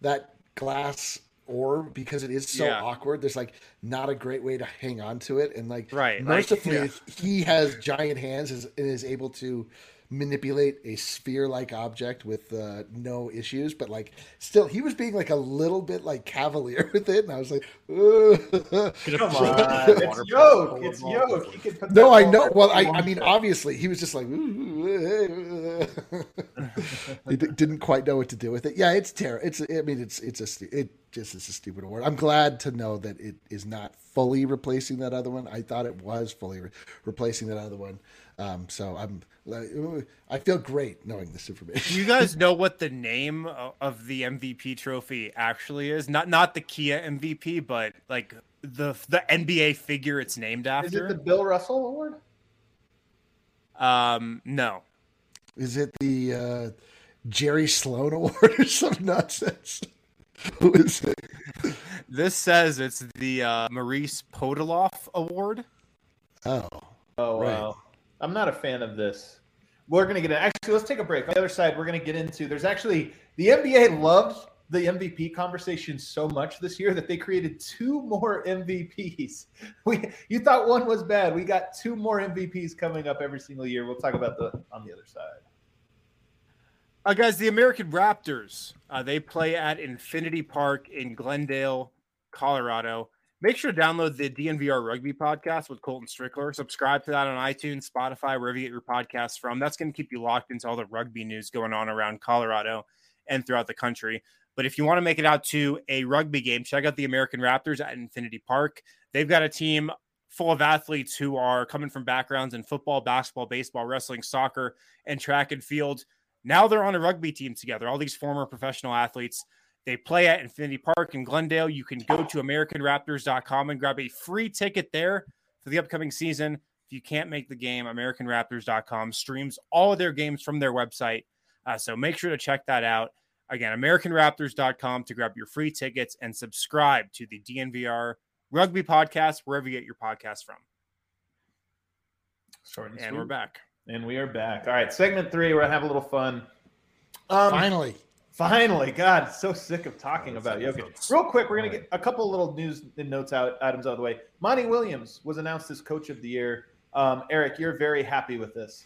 that glass orb because it is so Yeah. awkward. There's like not a great way to hang on to it, and like Right, like, mercifully, yeah. he has giant hands and is able to manipulate a sphere-like object with uh, no issues. But like, still, he was being like a little bit like cavalier <laughs> with it, and I was like, "Ugh." Come on, <laughs> it's yoke. It's yoke. He could put No, I know. Well, I, I mean, obviously, he was just like, <laughs> he d- didn't quite know what to do with it. Yeah, it's terrible. It's, I mean, it's, it's a, stu- it just is a stupid award. I'm glad to know that it is not fully replacing that other one. I thought it was fully re- replacing that other one. Um, so I'm, like, I feel great knowing this Do information. you guys <laughs> know what the name of the MVP trophy actually is? Not not the Kia MVP, but like the the NBA figure it's named after. Is it the Bill Russell Award? Um, no. Is it the uh, Jerry Sloan Award or <laughs> some nonsense? Who is it? This says it's the uh, Maurice Podoloff Award. Oh, Oh Right. wow, I'm not a fan of this. We're gonna get in. Actually, let's take a break. On the other side, we're gonna get into. There's actually the NBA loved the MVP conversation so much this year that they created two more <laughs> MVPs. We you thought one was bad. We got two more MVPs coming up every single year. We'll talk about the on the other side. Uh, guys, the American Raptors, uh, they play at Infinity Park in Glendale, Colorado. Make sure to download the DNVR Rugby podcast with Colton Strickler. Subscribe to that on iTunes, Spotify, wherever you get your podcasts from. That's going to keep you locked into all the rugby news going on around Colorado and throughout the country. But if you want to make it out to a rugby game, check out the American Raptors at Infinity Park. They've got a team full of athletes who are coming from backgrounds in football, basketball, baseball, wrestling, soccer, and track and field. Now they're on a rugby team together. All these former professional athletes. They play at Infinity Park in Glendale. You can go to AmericanRaptors.com and grab a free ticket there for the upcoming season. If you can't make the game, AmericanRaptors.com streams all of their games from their website. Uh, so make sure to check that out. Again, AmericanRaptors.com to grab your free tickets and subscribe to the DNVR Rugby Podcast, wherever you get your podcast from. Short and, And we're back. And we are back. All right, segment three. We're gonna have a little fun. Um, Finally, Finally, God, so sick of talking Oh, about that's Jokic. Real quick, we're gonna get a couple little news and notes out items out of the way. Monty Williams was announced as Coach of the Year. Um, Eric, you're very happy with this.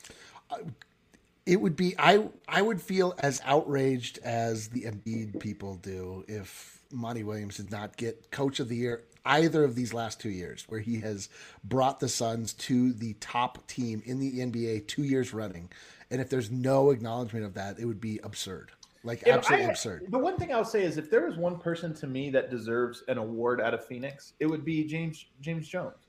it would be I I would feel as outraged as the Embiid people do if Monty Williams did not get Coach of the Year either of these last two years, where he has brought the Suns to the top team in the NBA two years running, and if there's no acknowledgement of that, it would be absurd, like If absolutely I- absurd. The one thing I'll say is, if there was one person to me that deserves an award out of Phoenix, it would be James James Jones,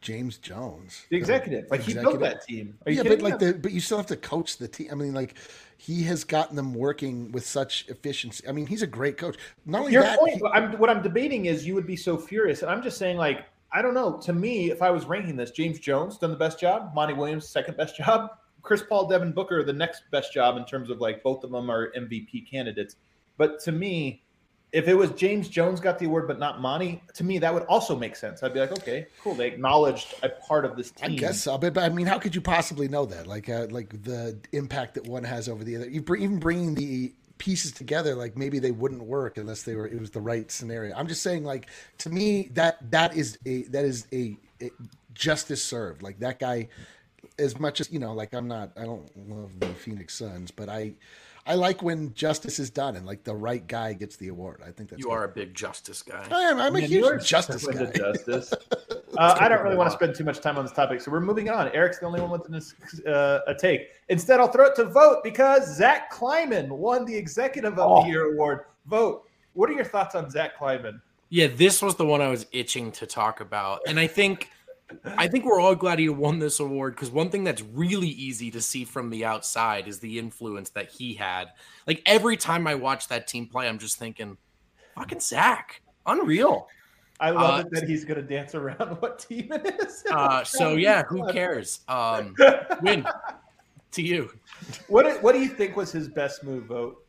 James Jones, the executive. Like he built that team. Yeah, but like the but you still have to coach the team. I mean, like he has gotten them working with such efficiency. I mean, he's a great coach. Not only Your that, point. he- I'm, what I'm debating is you would be so furious, and I'm just saying, like, I don't know. To me, if I was ranking this, James Jones done the best job, Monty Williams second best job, Chris Paul, Devin Booker the next best job in terms of like both of them are MVP candidates. But to me, if it was James Jones got the award but not Monty, to me that would also make sense. I'd be like, okay, cool. They acknowledged a part of this team. I guess so, but, but I mean, how could you possibly know that? Like, uh, like the impact that one has over the other. You even bringing the pieces together, like maybe they wouldn't work unless they were it was the right scenario. I'm just saying, like to me, that that is a that is a, a justice served. Like that guy, as much as you know, like I'm not, I don't love the Phoenix Suns, but I. I like when justice is done and like the right guy gets the award. I think that's You good. are a big justice guy. I am. I'm a Man, you huge justice guy. Justice. <laughs> Uh, I don't really want to spend too much time on this topic, so we're moving on. Eric's the only one with an, uh, a take. Instead, I'll throw it to vote because Zach Kleiman won the Executive of Oh. the Year award. Vote. What are your thoughts on Zach Kleiman? Yeah, this was the one I was itching to talk about, and I think, I think we're all glad he won this award because one thing that's really easy to see from the outside is the influence that he had. Like every time I watch that team play, I'm just thinking, "Fucking Zach, unreal." I love Uh, it that he's going to dance around <laughs> what team it is. Uh, so yeah, who cares? Um, <laughs> win to you. What What do you think was his best move? Vote.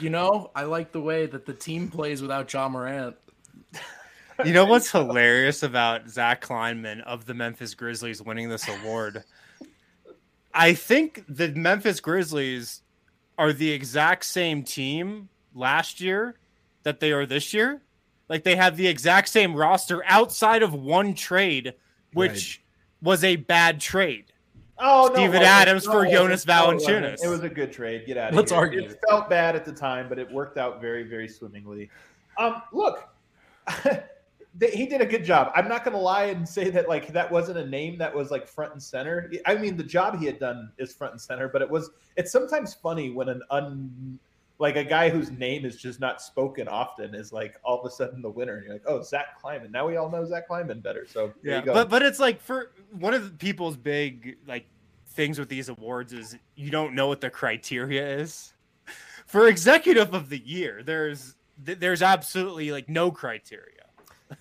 You know, I like the way that the team plays without Ja Morant. You know what's hilarious about Zach Kleiman of the Memphis Grizzlies winning this award? I think the Memphis Grizzlies are the exact same team last year that they are this year. Like they have the exact same roster outside of one trade, which was a bad trade. Oh, no, Steven it wasn't. Adams No, for it wasn't. Jonas No, it wasn't. Valanciunas. It was a good trade. Get out of Let's here. argue. It felt bad at the time, but it worked out very, very swimmingly. Um, look, they- <laughs> he did a good job. I'm not going to lie and say that like that wasn't a name that was like front and center. I mean, the job he had done is front and center, but it was. It's sometimes funny when an un like a guy whose name is just not spoken often is like all of a sudden the winner, and you're like, oh, Zach Kleiman. Now we all know Zach Kleiman better. So there Yeah, you go. but but it's like for one of the people's big like things with these awards is you don't know what the criteria is. For executive of the year, there's there's absolutely like no criteria.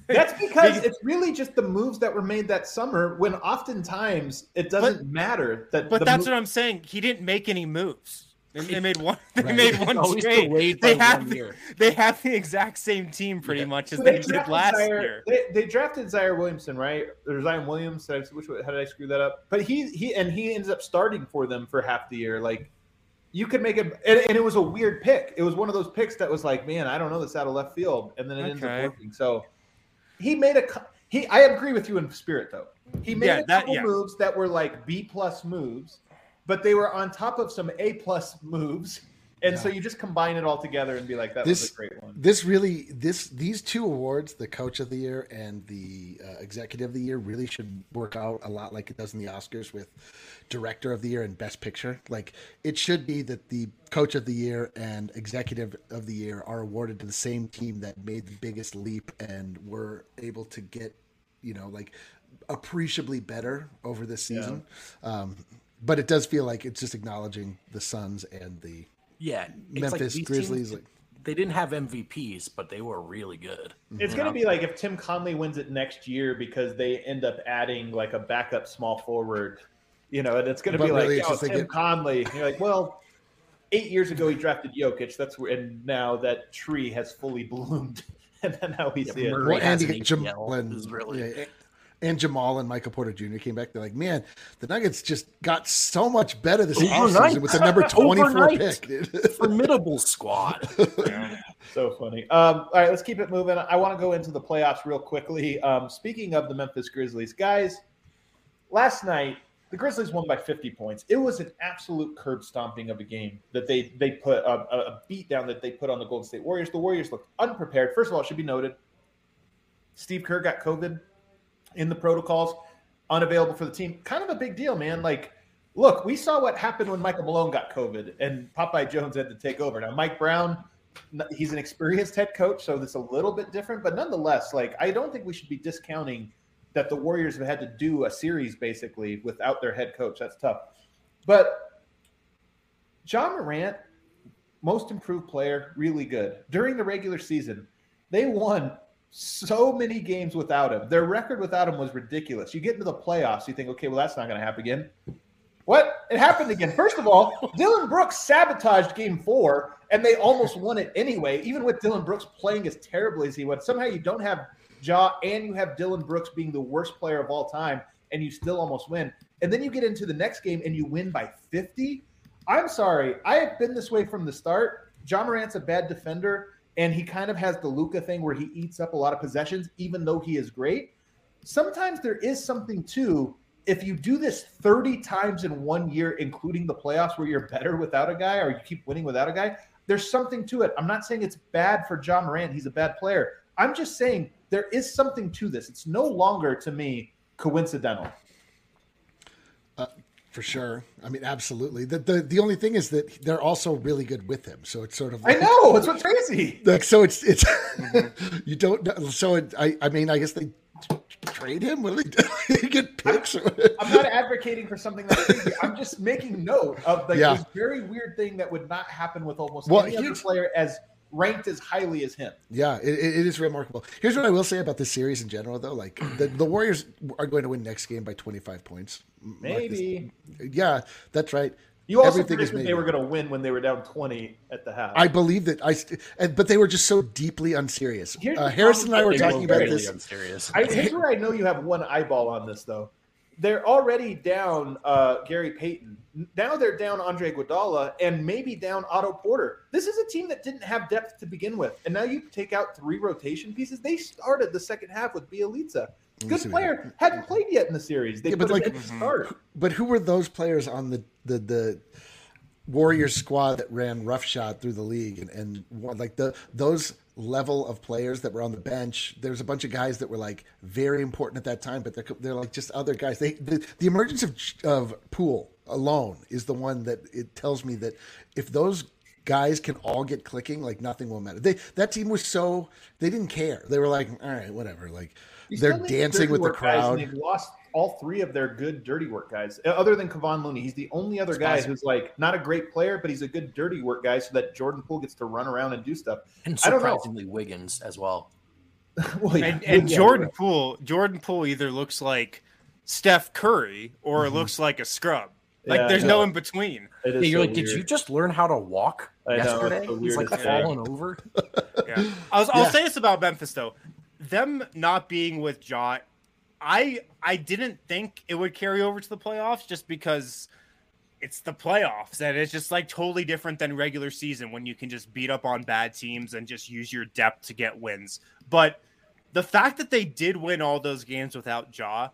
That's <laughs> because it's really just the moves that were made that summer when oftentimes it doesn't matter that But that's mo- what I'm saying. He didn't make any moves. They, they made one. <laughs> They Right. made one Always trade. delayed They have one the, <laughs> they have the exact same team pretty much as So they did last Zaire- year. They, they drafted Zaire Williamson, right? Or Zion Williams. Did I, which how did I screw that up? But he he and he ends up starting for them for half the year. Like you could make it, and, and, it was a weird pick. It was one of those picks that was like, man, I don't know this out of left field, and then it okay. ends up working. So he made a he. I agree with you in spirit though. He made yeah, a couple that, yeah. moves that were like B plus moves, but they were on top of some A plus moves and yeah. so you just combine it all together and be like, that this, was a great one. This really, this these two awards, the Coach of the Year and the uh, Executive of the Year, really should work out a lot like it does in the Oscars with Director of the Year and Best Picture. Like it should be that the Coach of the Year and Executive of the Year are awarded to the same team that made the biggest leap and were able to get, you know, like appreciably better over this season. Yeah. Um, but it does feel like it's just acknowledging the Suns and the yeah, Memphis like Grizzlies. Teams, they didn't have MVPs, but they were really good. It's going to be like if Tim Connelly wins it next year because they end up adding like a backup small forward, you know, and it's going to be really like, oh, Tim get... Connelly. And you're like, well, eight years ago he drafted Jokic. That's where, and now that tree has fully bloomed, <laughs> and then now we yeah, see it. Well, Andy Jamal is really. Yeah, and Jamal and Michael Porter Jr. came back. They're like, man, the Nuggets just got so much better this offseason with the number <laughs> 24 pick. <laughs> Formidable squad. <laughs> so funny. Um, all right, let's keep it moving. I want to go into the playoffs real quickly. Um, speaking of the Memphis Grizzlies, guys, last night the Grizzlies won by 50 points. It was an absolute curb stomping of a game that they they put um, a, a beat down that they put on the Golden State Warriors. The Warriors looked unprepared. First of all, it should be noted, Steve Kerr got COVID in the protocols, unavailable for the team. Kind of a big deal, man. Like, look, we saw what happened when Michael Malone got COVID and Popeye Jones had to take over. Now, Mike Brown, he's an experienced head coach, so it's a little bit different, but nonetheless, like, I don't think we should be discounting that the Warriors have had to do a series basically without their head coach. That's tough. But Ja Morant, most improved player, really good. During the regular season, they won so many games without him. Their record without him was ridiculous. You get into the playoffs, you think, okay, well, that's not going to happen again. What? It happened again. First of all, Dillon Brooks sabotaged game four, and they almost won it anyway, even with Dillon Brooks playing as terribly as he would. Somehow you don't have Ja and you have Dillon Brooks being the worst player of all time, and you still almost win. And then you get into the next game and you win by 50. I'm sorry. I have been this way from the start. Ja Morant's a bad defender and he kind of has the Luka thing where he eats up a lot of possessions, even though he is great. Sometimes there is something to if you do this 30 times in one year, including the playoffs where you're better without a guy or you keep winning without a guy, there's something to it. I'm not saying it's bad for Ja Morant. He's a bad player. I'm just saying there is something to this. It's no longer, to me, coincidental. For sure. I mean, absolutely. The, the the only thing is that they're also really good with him. So it's sort of like, I know it's what's crazy. Like so, it's it's mm-hmm. <laughs> you don't. know, So it, I I mean, I guess they trade him. Will he <laughs> get picks? I'm, I'm, not advocating for something that's crazy. I'm just making note of like yeah. this very weird thing that would not happen with almost well, any other player as ranked as highly as him. Yeah, it, it is remarkable. Here's what I will say about this series in general, though. Like the, the Warriors are going to win next game by 25 points. Maybe. Yeah, that's right. You also Everything predicted they were going to win when they were down 20 at the half. I believe that I, but they were just so deeply unserious. Uh, Harrison and I were talking about this. I, here's where I know you have one eyeball on this, though. They're already down uh, Gary Payton now they're down Andre Iguodala and maybe down Otto Porter. This is a team that didn't have depth to begin with, and now you take out three rotation pieces. They started the second half with Bjelica. Good player, hadn't played yet in the series. They yeah, but like, start. But who were those players on the the the Warriors squad that ran roughshod through the league and, and like the those level of players that were on the bench. There's a bunch of guys that were like very important at that time, but they're they're like just other guys. They the, the emergence of of Poole alone is the one that it tells me that if those guys can all get clicking, like nothing will matter. They that team was so they didn't care. They were like, all right, whatever. Like they're dancing with the crowd. They've lost all three of their good dirty work guys, uh, other than Kevon Looney. He's the only other guy who's like not a great player, but he's a good dirty work guy, so that Jordan Poole gets to run around and do stuff. And surprisingly, Wiggins as well. <laughs> well yeah. and, and yeah, Jordan right. Poole, Jordan Poole either looks like Steph Curry or mm-hmm. looks like a scrub. Like yeah, there's no in between. Yeah, you're so like, weird. did you just learn how to walk I yesterday? Know, He's like falling over. <laughs> yeah. I'll, I'll say this about Memphis though, them not being with Ja, I I didn't think it would carry over to the playoffs just because it's the playoffs and it's just like totally different than regular season when you can just beat up on bad teams and just use your depth to get wins. But the fact that they did win all those games without Ja,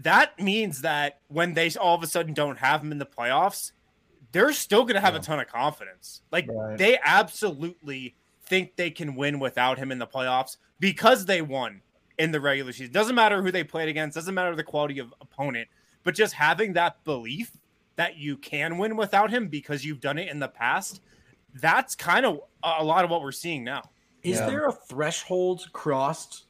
that means that when they all of a sudden don't have him in the playoffs, they're still going to have yeah. a ton of confidence. Like right. they absolutely think they can win without him in the playoffs because they won in the regular season. Doesn't matter who they played against, doesn't matter the quality of opponent, but just having that belief that you can win without him because you've done it in the past, that's kind of a lot of what we're seeing now. Is yeah. there a threshold crossed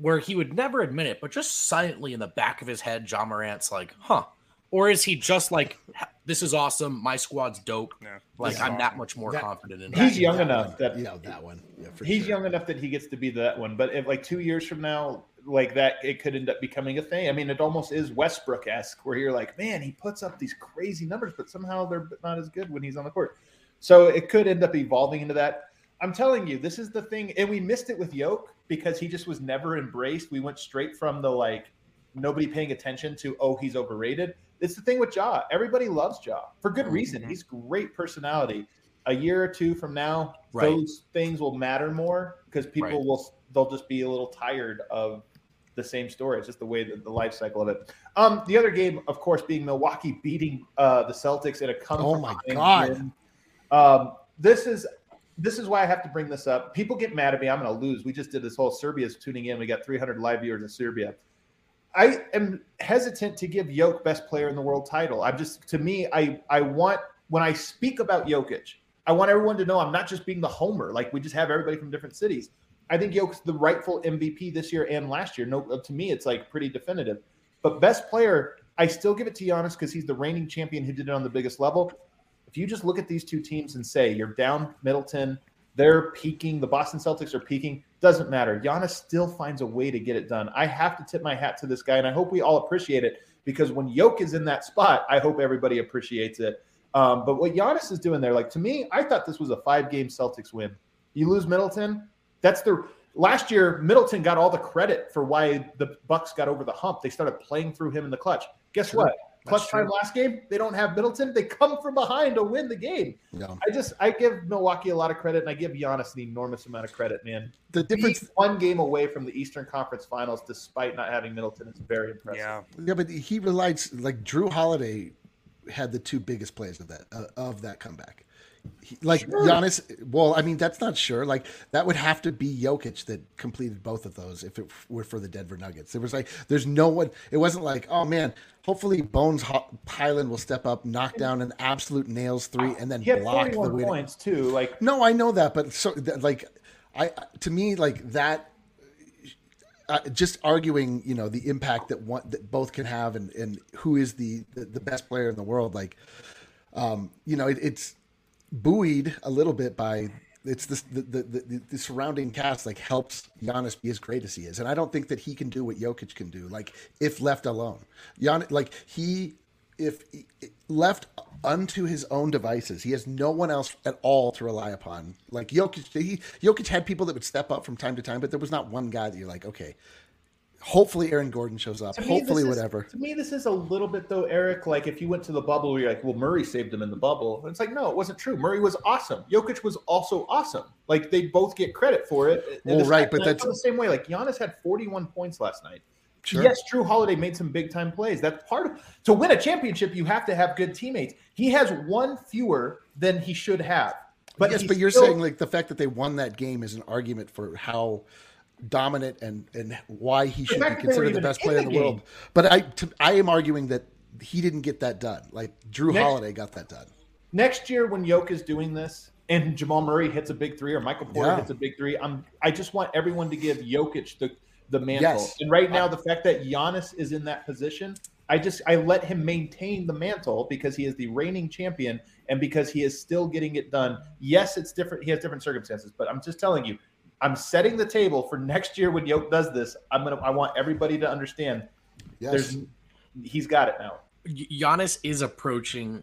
where he would never admit it, but just silently in the back of his head, Ja Morant's like, huh. Or is he just like, this is awesome. My squad's dope. Yeah, like I'm that much more that, confident in. He's young enough one. that yeah, that one. Yeah, he's sure. young enough that he gets to be that one. But if like two years from now, like that, it could end up becoming a thing. I mean, it almost is Westbrook esque, where you're like, man, he puts up these crazy numbers, but somehow they're not as good when he's on the court. So it could end up evolving into that. I'm telling you, this is the thing, and we missed it with Yoke because he just was never embraced. We went straight from the like nobody paying attention to oh he's overrated it's the thing with Ja. Everybody loves Ja for good reason. Mm-hmm. He's great personality. A year or two from now, right. those things will matter more because people right. will they'll just be a little tired of the same story. It's just the way that the life cycle of it. Um, the other game, of course, being Milwaukee beating uh, the Celtics in a come. Oh my god! Um, this is this is why I have to bring this up. People get mad at me. I'm going to lose. We just did this whole Serbia's tuning in. We got 300 live viewers in Serbia. I am hesitant to give Yoke best player in the world title. I'm just to me, I I want when I speak about Jokic, I want everyone to know I'm not just being the homer, like we just have everybody from different cities. I think Yoke's the rightful MVP this year and last year. No, to me, it's like pretty definitive. But best player, I still give it to Giannis because he's the reigning champion who did it on the biggest level. If you just look at these two teams and say you're down Middleton, they're peaking. The Boston Celtics are peaking. Doesn't matter. Giannis still finds a way to get it done. I have to tip my hat to this guy, and I hope we all appreciate it because when Yoke is in that spot, I hope everybody appreciates it. Um, but what Giannis is doing there, like to me, I thought this was a five-game Celtics win. You lose Middleton, that's the last year. Middleton got all the credit for why the Bucks got over the hump. They started playing through him in the clutch. Guess what? Clutch time last game, they don't have Middleton. They come from behind to win the game. Yeah. I just I give Milwaukee a lot of credit, and I give Giannis an enormous amount of credit, man. The difference one game away from the Eastern Conference Finals, despite not having Middleton, is very impressive. Yeah, yeah, but he relied like Jrue Holiday had the two biggest plays of that uh, of that comeback like sure. Giannis. Well, I mean, that's not sure. Like that would have to be Jokic that completed both of those if it were for the Denver Nuggets. It was like there's no one. It wasn't like oh man, hopefully Bones Hyland will step up, knock down an absolute nails three, and then block the winning. points too. Like no, I know that, but so like I to me like that. Uh, just arguing, you know, the impact that one that both can have, and and who is the the, the best player in the world, like, um, you know, it, it's buoyed a little bit by it's this the, the, the, the, surrounding cast like helps Giannis be as great as he is, and I don't think that he can do what Jokic can do. Like if left alone, Giannis like he if left unto his own devices, he has no one else at all to rely upon. Like Jokic, he, Jokic had people that would step up from time to time, but there was not one guy that you're like, okay, hopefully Aaron Gordon shows up. hopefully, whatever. to me, this is a little bit though, Eric. Like if you went to the bubble, you're like, well, Murray saved him in the bubble. And it's like, no, it wasn't true. Murray was awesome. Jokic was also awesome. Like they both get credit for it. Well, right, but that's the same way. Like Giannis had 41 points last night. Sure. Yes, Jrue Holiday made some big time plays. That's part of to win a championship. You have to have good teammates. He has one fewer than he should have. But yes, but you're still, saying like the fact that they won that game is an argument for how dominant and and why he should be considered the best player in the, world. But I to, I am arguing that he didn't get that done. Like Jrue next, Holiday got that done. Next year when Yoke is doing this and Jamal Murray hits a big three or Michael Porter yeah. hits a big three, I'm I just want everyone to give Jokic the the mantle. Yes. And right now the fact that Giannis is in that position, I just I let him maintain the mantle because he is the reigning champion and because he is still getting it done. Yes, it's different. He has different circumstances, but I'm just telling you, I'm setting the table for next year when Yoke does this. I'm gonna. I want everybody to understand. Yes. There's, he's got it now. Giannis is approaching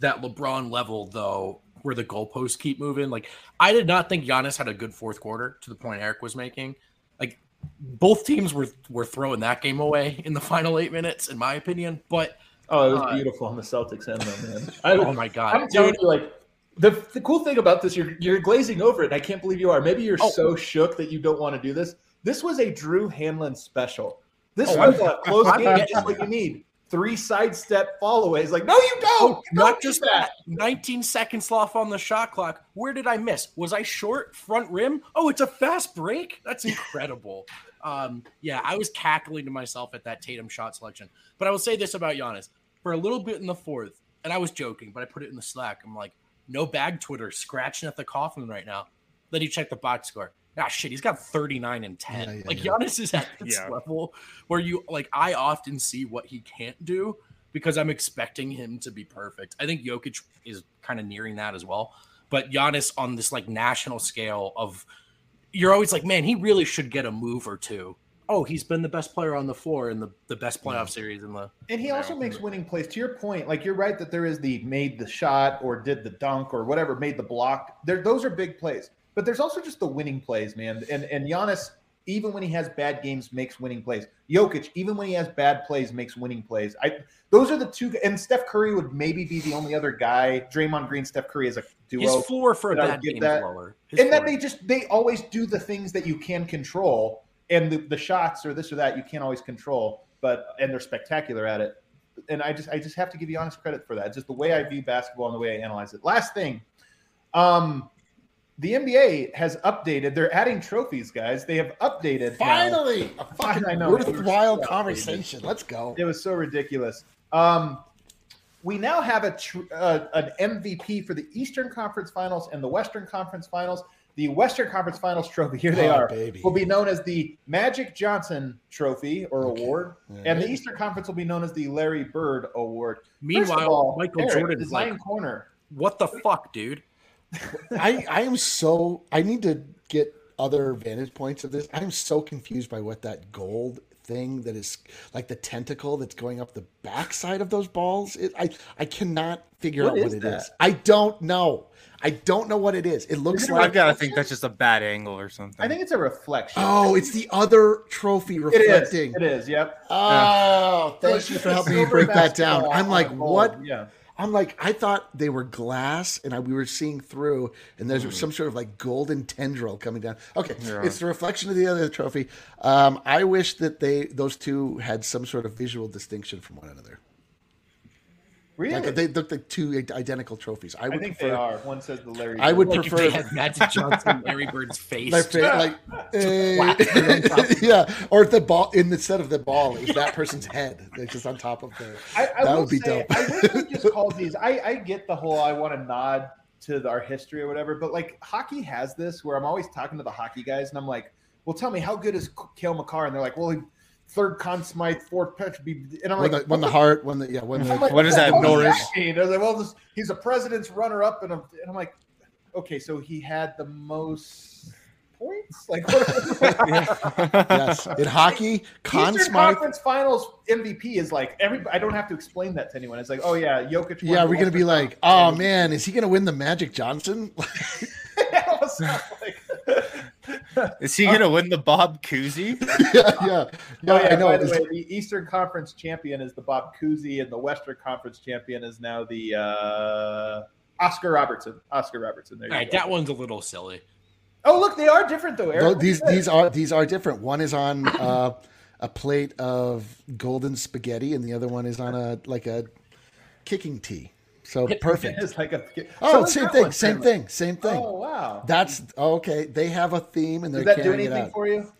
that LeBron level, though, where the goalposts keep moving. Like, I did not think Giannis had a good fourth quarter to the point Eric was making. Like, both teams were were throwing that game away in the final eight minutes, in my opinion. But Oh, it was Uh, beautiful on the Celtics end, though, man. <laughs> Oh my god, I'm telling dude! you, like the the cool thing about this, you're you're glazing over it. And I can't believe you are. Maybe you're Oh. so shook that you don't want to do this. This was a Drew Hanlon special. This Oh, was a close I'm game, just what you need. Three sidestep followaways. Like, no, you don't. Oh, You not don't do just that. 19 seconds off on the shot clock. Where did I miss? Was I short front rim? Oh, it's a fast break. That's incredible. <laughs> um, yeah, I was cackling to myself at that Tatum shot selection. But I will say this about Giannis: for a little bit in the fourth, and I was joking, but I put it in the Slack. I'm like, no bag Twitter scratching at the coffin right now. Let you check the box score. Ah, shit, he's got 39 and 10. Yeah, yeah, like yeah. Giannis is at this Yeah. level where you like I often see what he can't do because I'm expecting him to be perfect. I think Jokic is kind of nearing that as well. But Giannis on this like national scale of you're always like, man, he really should get a move or two. Oh, he's been the best player on the floor in the, the best playoff series in the And he also makes winning plays. To your point, like you're right that there is the made the shot or did the dunk or whatever, made the block. There, those are big plays. But there's also just the winning plays, man. And and Giannis, even when he has bad games, makes winning plays. Jokic, even when he has bad plays, makes winning plays. I those are the two. And Steph Curry would maybe be the only other guy. Draymond Green, Steph Curry is a duo. his floor for a bad game that? is lower. His and that they just they always do the things that you can control and the, the shots or this or that you can't always control but and they're spectacular at it and i just i just have to give Giannis credit for that just the way i view basketball and the way i analyze it last thing um the nba has updated they're adding trophies guys they have updated now. Finally, a fucking I know. worthwhile conversation. Let's go. It was so ridiculous. Um, we now have a tr- uh, an MVP for the Eastern Conference Finals and the Western Conference Finals. The Western Conference Finals trophy, here they Oh, are, baby. will be known as the Magic Johnson Trophy or Okay. award, All and the. Eastern Conference will be known as the Larry Bird Award. Meanwhile, all, Michael Eric, Jordan is like, corner. what the fuck, dude? I I am so I need to get other vantage points of this. I'm so confused by what that gold thing that is like the tentacle that's going up the backside of those balls. It, I I cannot figure What out what is it is. that? I don't know. I don't know what it is. It looks Is it like I've got to think that's just a bad angle or something. I think it's a reflection. oh, it's the other trophy reflecting. It is. Yep. Oh, thank you for helping me break that down. I'm like, what? Yeah. I'm like, I thought they were glass, and I, we were seeing through, and there's some sort of like golden tendril coming down. Okay, Yeah. it's the reflection of the other trophy. Um, I wish that they those two had some sort of visual distinction from one another. Really? Like they looked like two identical trophies. I I would think prefer. they are. One says the Larry. I would Like prefer- if they had Magic Johnson, Larry Bird's <laughs> face. Like, fa- like plastered on top of- <laughs> yeah, or if the ball in instead of the ball, it was that person's head. that's just on top of the. I, I That would be say, dope. I wish we <laughs> just called these. I, I get the whole I want to nod to the- our history or whatever, but like hockey has this where I'm always talking to the hockey guys and I'm like, well, tell me how good is Cale Makar? And they're like, well, he, third Conn Smythe, fourth Petrie. And I'm When like, the, when the heart, when the yeah, when the like, What does that Norris? mean? They're like, well, this, he's a president's runner-up, and, I'm- and I'm like, okay, so he had the most points. Like, what, <laughs> yes, in hockey, Conn Eastern Smythe. Conference Finals MVP is like every. I don't have to explain that to anyone. It's like, oh yeah, Jokic. won Yeah, we're gonna be like, oh man, is he gonna win the Magic Johnson? <laughs> MVP. Almost <laughs> like- Is he gonna win the Bob Cousy? <laughs> yeah, yeah, yeah. oh yeah. I know. By the way, the Eastern Conference champion is the Bob Cousy, and the Western Conference champion is now the uh, Oscar Robertson. Oscar Robertson. There you All right, go. that one's a little silly. Oh look, they are different though. Eric. Tho- these these are these are different. One is on uh, a plate of golden spaghetti, and the other one is on a like a kicking tee. So <laughs> perfect. It's like a. Oh, same thing, same thing, same thing. Oh wow. That's okay. They have a theme, and they're Does that do it anything for you?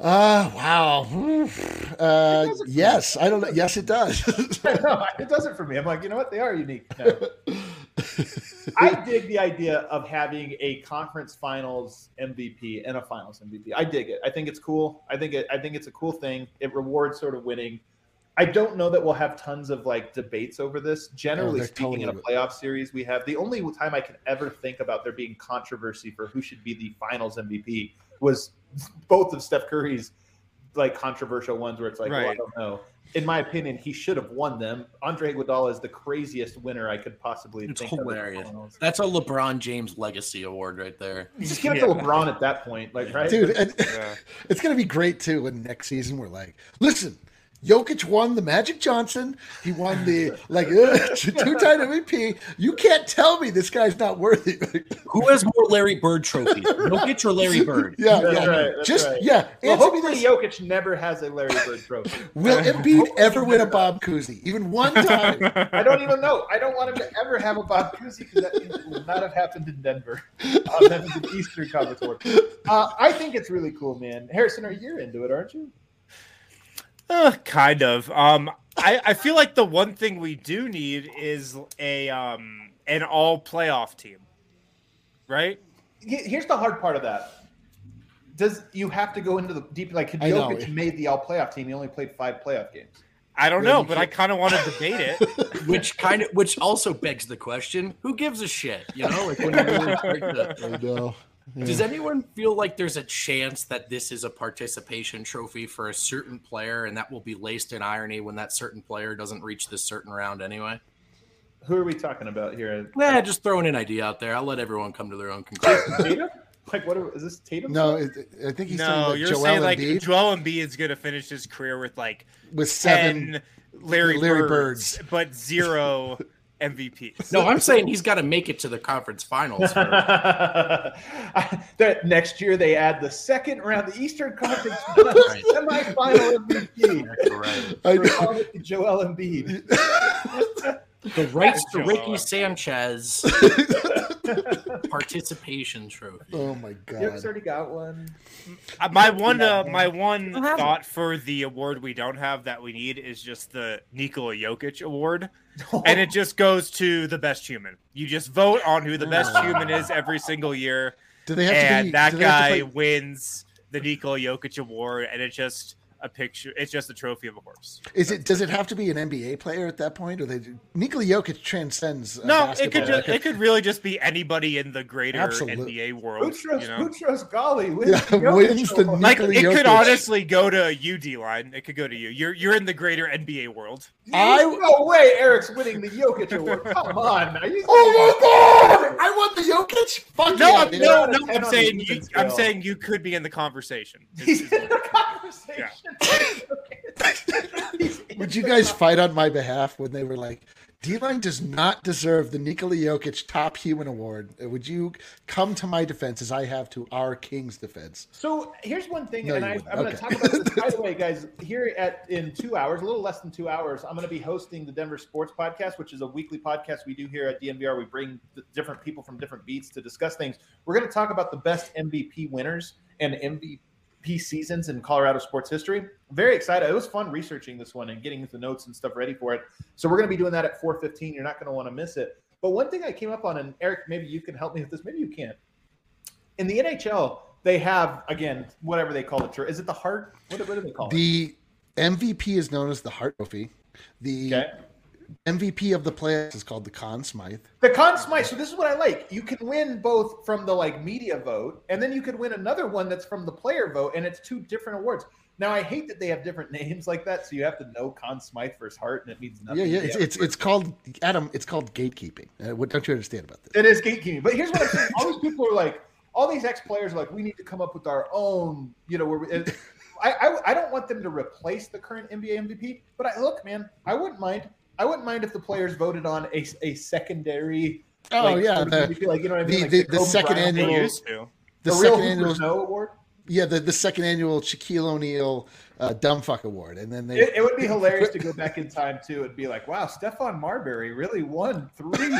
Ah, wow. <laughs> Uh, yes, I don't know. Yes, it does. <laughs> no, it doesn't for me. I'm like, you know what? They are unique. No. I dig the idea of having a conference finals MVP and a finals MVP. I dig it. I think it's cool. I think it. I think it's a cool thing. It rewards sort of winning. I don't know that we'll have tons of like debates over this. Generally oh, they're speaking, in a totally- playoff series, we have the only time I can ever think about there being controversy for who should be the finals MVP was both of Steph Curry's like controversial ones where it's like, well, I don't know. In my opinion, he should have won them. Andre Iguodala is the craziest winner I could possibly It's think of. hilarious. That's a LeBron James legacy award right there. You just give it Yeah. to LeBron at that point, like right, Dude, and Yeah. <laughs> it's gonna be great too when next season we're like, listen, Jokic won the Magic Johnson. He won the like <laughs> two-time MVP. You can't tell me this guy's not worthy. <laughs> Who has more Larry Bird trophies, Jokic or Larry <laughs> Bird? Yeah, That's yeah. right, that's Just right. yeah. Well, hopefully this: Jokic never has a Larry Bird trophy. Will Embiid ever win a Bob Cousy? Even one time? I don't even know. I don't want him to ever have a Bob Cousy because that means it will not have happened in Denver. Uh, that is an Eastern Conference award. Uh, I think it's really cool, man. Harrison, are you into it, aren't you? Uh, kind of. Um, I, I feel like the one thing we do need is a um an all playoff team, right? Here's the hard part of that. Does you have to go into the deep like I know. Jokic made the all playoff team? He only played five playoff games. I don't Yeah, know, you but I kind of want to debate it. <laughs> Which kind of, which also begs the question: Who gives a shit? You know, like when you really <laughs> start to, I know. Does anyone feel like there's a chance that this is a participation trophy for a certain player, and that will be laced in irony when that certain player doesn't reach this certain round anyway? Who are we talking about here? Yeah, just throwing an idea out there. I'll let everyone come to their own conclusion. <laughs> Like what? Are, is this Tatum? No, it, I think he's no, saying you're like Joel saying like Embiid Joel Embiid is going to finish his career with like with seven. ten Larry, Larry Birds, but zero <laughs> MVPs. no, I'm saying he's got to make it to the conference finals. For, <laughs> that next year they add the second round, the Eastern Conference <laughs> Right. semifinal MVP. right. I For know. Joel Embiid. <laughs> The <laughs> rights to Ricky Sanchez <laughs> participation trophy. Oh my Yoke's god! already got one. Uh, my one, uh, my one thought for the award we don't have that we need is just the Nikola Jokic award, <laughs> and it just goes to the best human. You just vote on who the best human is every single year, Do they have to and be? that do have to guy wins the Nikola Jokic award, and it just a picture. It's just a trophy of a horse. Is it? Does it have to be an NBA player at that point, or they? Nikola Jokic transcends. uh, No, it could just it could really just be anybody in the greater Absolute- NBA world. Boutros, You know? Boutros Ghali wins, Yeah, the Jokic wins the Award. Like Nikola it could honestly go to you, D line. It could go to you. You're you're in the greater NBA world. I- There's no way Eric's winning the Jokic award. Come on, are you? Oh my god! I want the Jokic. Fuck No, yeah, no, on no. I'm saying you. even I'm saying you could be in the conversation. <laughs> He's in the conversation. <laughs> <laughs> He's in Would you guys fight on my behalf when they were like, D-line does not deserve the Nikola Jokic Top Human Award? Would you come to my defense as I have to our King's defense? So here's one thing, No, and I, I'm going to talk about this. <laughs> By the way, guys, here at in two hours, a little less than two hours, I'm going to be hosting the Denver Sports Podcast, which is a weekly podcast we do here at DNVR. We bring different people from different beats to discuss things. We're going to talk about the best MVP winners and MVP seasons in Colorado sports history. Very excited. It was fun researching this one and getting the notes and stuff ready for it. So we're going to be doing that at 4:15. You're not going to want to miss it. But one thing I came up on, and Eric, maybe you can help me with this. Maybe you can't in the NHL, they have again whatever they call it. Is it the Hart? What, what do they call it? The MVP is known as the Hart Trophy. The Okay. MVP of the playoffs is called the Conn Smythe. The Conn Smythe. So this is what I like. You can win both from the like media vote, and then you could win another one that's from the player vote, and it's two different awards. Now I hate that they have different <laughs> names like that, so you have to know Conn Smythe versus Hart, and it means nothing. Yeah, yeah. It's it's, it's called Adam. It's called gatekeeping. Uh, what don't you understand about this? It is gatekeeping. But here's what I'm saying: all these people are like, all these ex players are like, we need to come up with our own. You know, where we, <laughs> I, I I don't want them to replace the current NBA MVP. But I look, man, I wouldn't mind. I wouldn't mind if the players voted on a, a secondary. Oh like, yeah, the, MVP, like you know what I mean? the- Like the- the second Bryant annual- used to. the the real second annual. Snow award. Yeah, the, the second annual Shaquille O'Neal uh, dumbfuck award, and then they. It, it would be hilarious to go <laughs> back in time too and be like, "Wow, Stephon Marbury really won three. <laughs>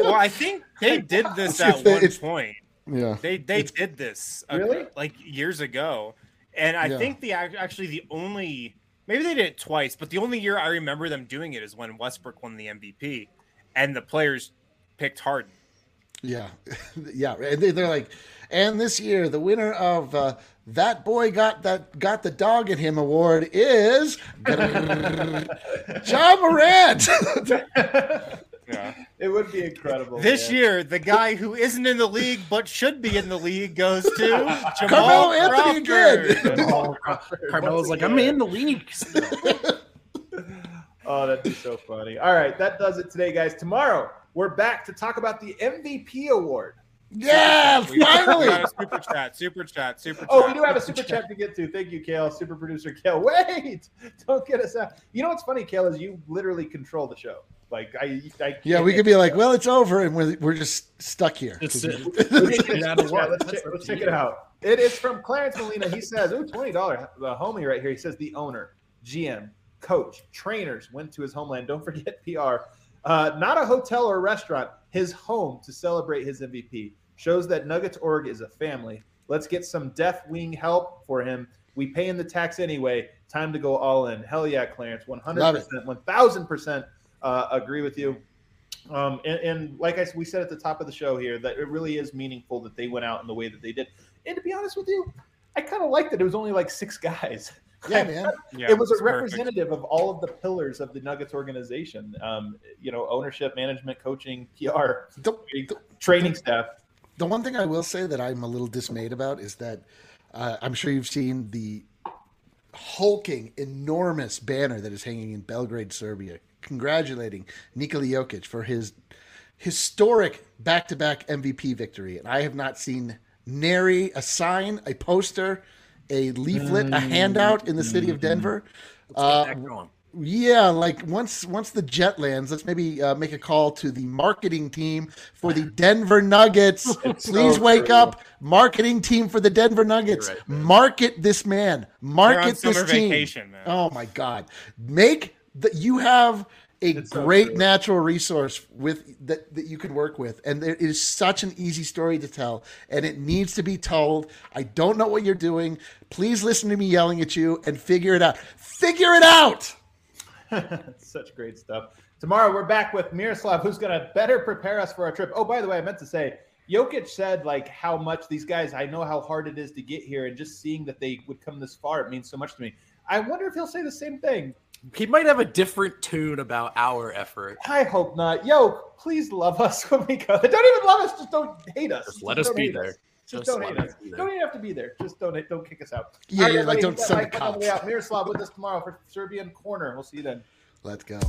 Well, I think they did this at it's- one it's- point. yeah, They they did this uh, Really? like years ago, and I Yeah. think the actually the only maybe they did it twice, but the only year I remember them doing it is when Westbrook won the MVP, and the players picked Harden. yeah, <laughs> yeah. And they, they're like, and this year the winner of uh, that boy got that got the dog in him award is <laughs> Ja Morant. <laughs> Yeah. it would be incredible. This man. year, the guy who isn't in the league but should be in the league goes to Carmelo Jamal Anthony Crawford. again. <laughs> Oh, Carmelo's like, I'm in the league. <laughs> Oh, that'd be so funny. All right, that does it today, guys. Tomorrow we're back to talk about the MVP award Yeah, We got- we finally. a super chat, super chat, super chat. Oh, we do have a super <laughs> chat to get to. Thank you, Kale. Super producer Kale. <laughs> Wait, don't get us out. You know what's funny, Kale, is you literally control the show. Like I, I Yeah, we could be like, well, it's over, and we're, we're just stuck here. It's- 'Cause <laughs> Let's check, Yeah, the what? let's check- up let's to check you. it out. It is from Clarence Molina. He says, "Ooh, twenty dollar, The homie right here. He says the owner, GM, coach, trainers went to his homeland. Don't forget PR. Uh, not a hotel or restaurant. His home to celebrate his MVP shows that Nuggets org is a family. Let's get some deaf wing help for him. We pay in the tax anyway. Time to go all in. Hell yeah, Clarence. 100%, one thousand percent uh, agree with you. Um, and, and like I s- we said at the top of the show here, that it really is meaningful that they went out in the way that they did. And to be honest with you, I kind of liked that it was only like six <laughs> guys. yeah, man. Yeah, it was a it's perfect. representative of all of the pillars of the Nuggets organization. Um, you know, ownership, management, coaching, PR, The, training staff. The one thing I will say that I'm a little dismayed about is that uh, I'm sure you've seen the hulking, enormous banner that is hanging in Belgrade, Serbia, congratulating Nikola Jokic for his historic back-to-back MVP victory. And I have not seen nary a sign, a poster, a leaflet, a handout in the city of Denver. Uh, Back on. Yeah, like once once the jet lands, let's maybe uh, make a call to the marketing team for the Denver Nuggets. <laughs> Please so wake true. up, marketing team for the Denver Nuggets. Right. Market this man. They're on Market this team. vacation, man. Oh my God! Make that you have a It's great true. natural resource with that that you can work with, and it is such an easy story to tell, and it needs to be told. I don't know what you're doing. Please listen to me yelling at you and figure it out. Figure it out. <laughs> Such great stuff. Tomorrow we're back with Miroslav, who's going to better prepare us for our trip. Oh, by the way, I meant to say, Jokic said like how much these guys. I know how hard it is to get here, and just seeing that they would come this far, it means so much to me. I wonder if he'll say the same thing. He might have a different tune about our effort. I hope not. Yo, please love us <laughs> when we go. Don't even love us. Just don't hate us. Just let us be there. us. Just, Just don't hate us us. be there. Don't even have to be there. Just don't don't kick us out. Yeah, All yeah, everybody, like don't send the like button on the cops. out. Miroslav with us tomorrow for Serbian Corner. We'll see you then. Let's go.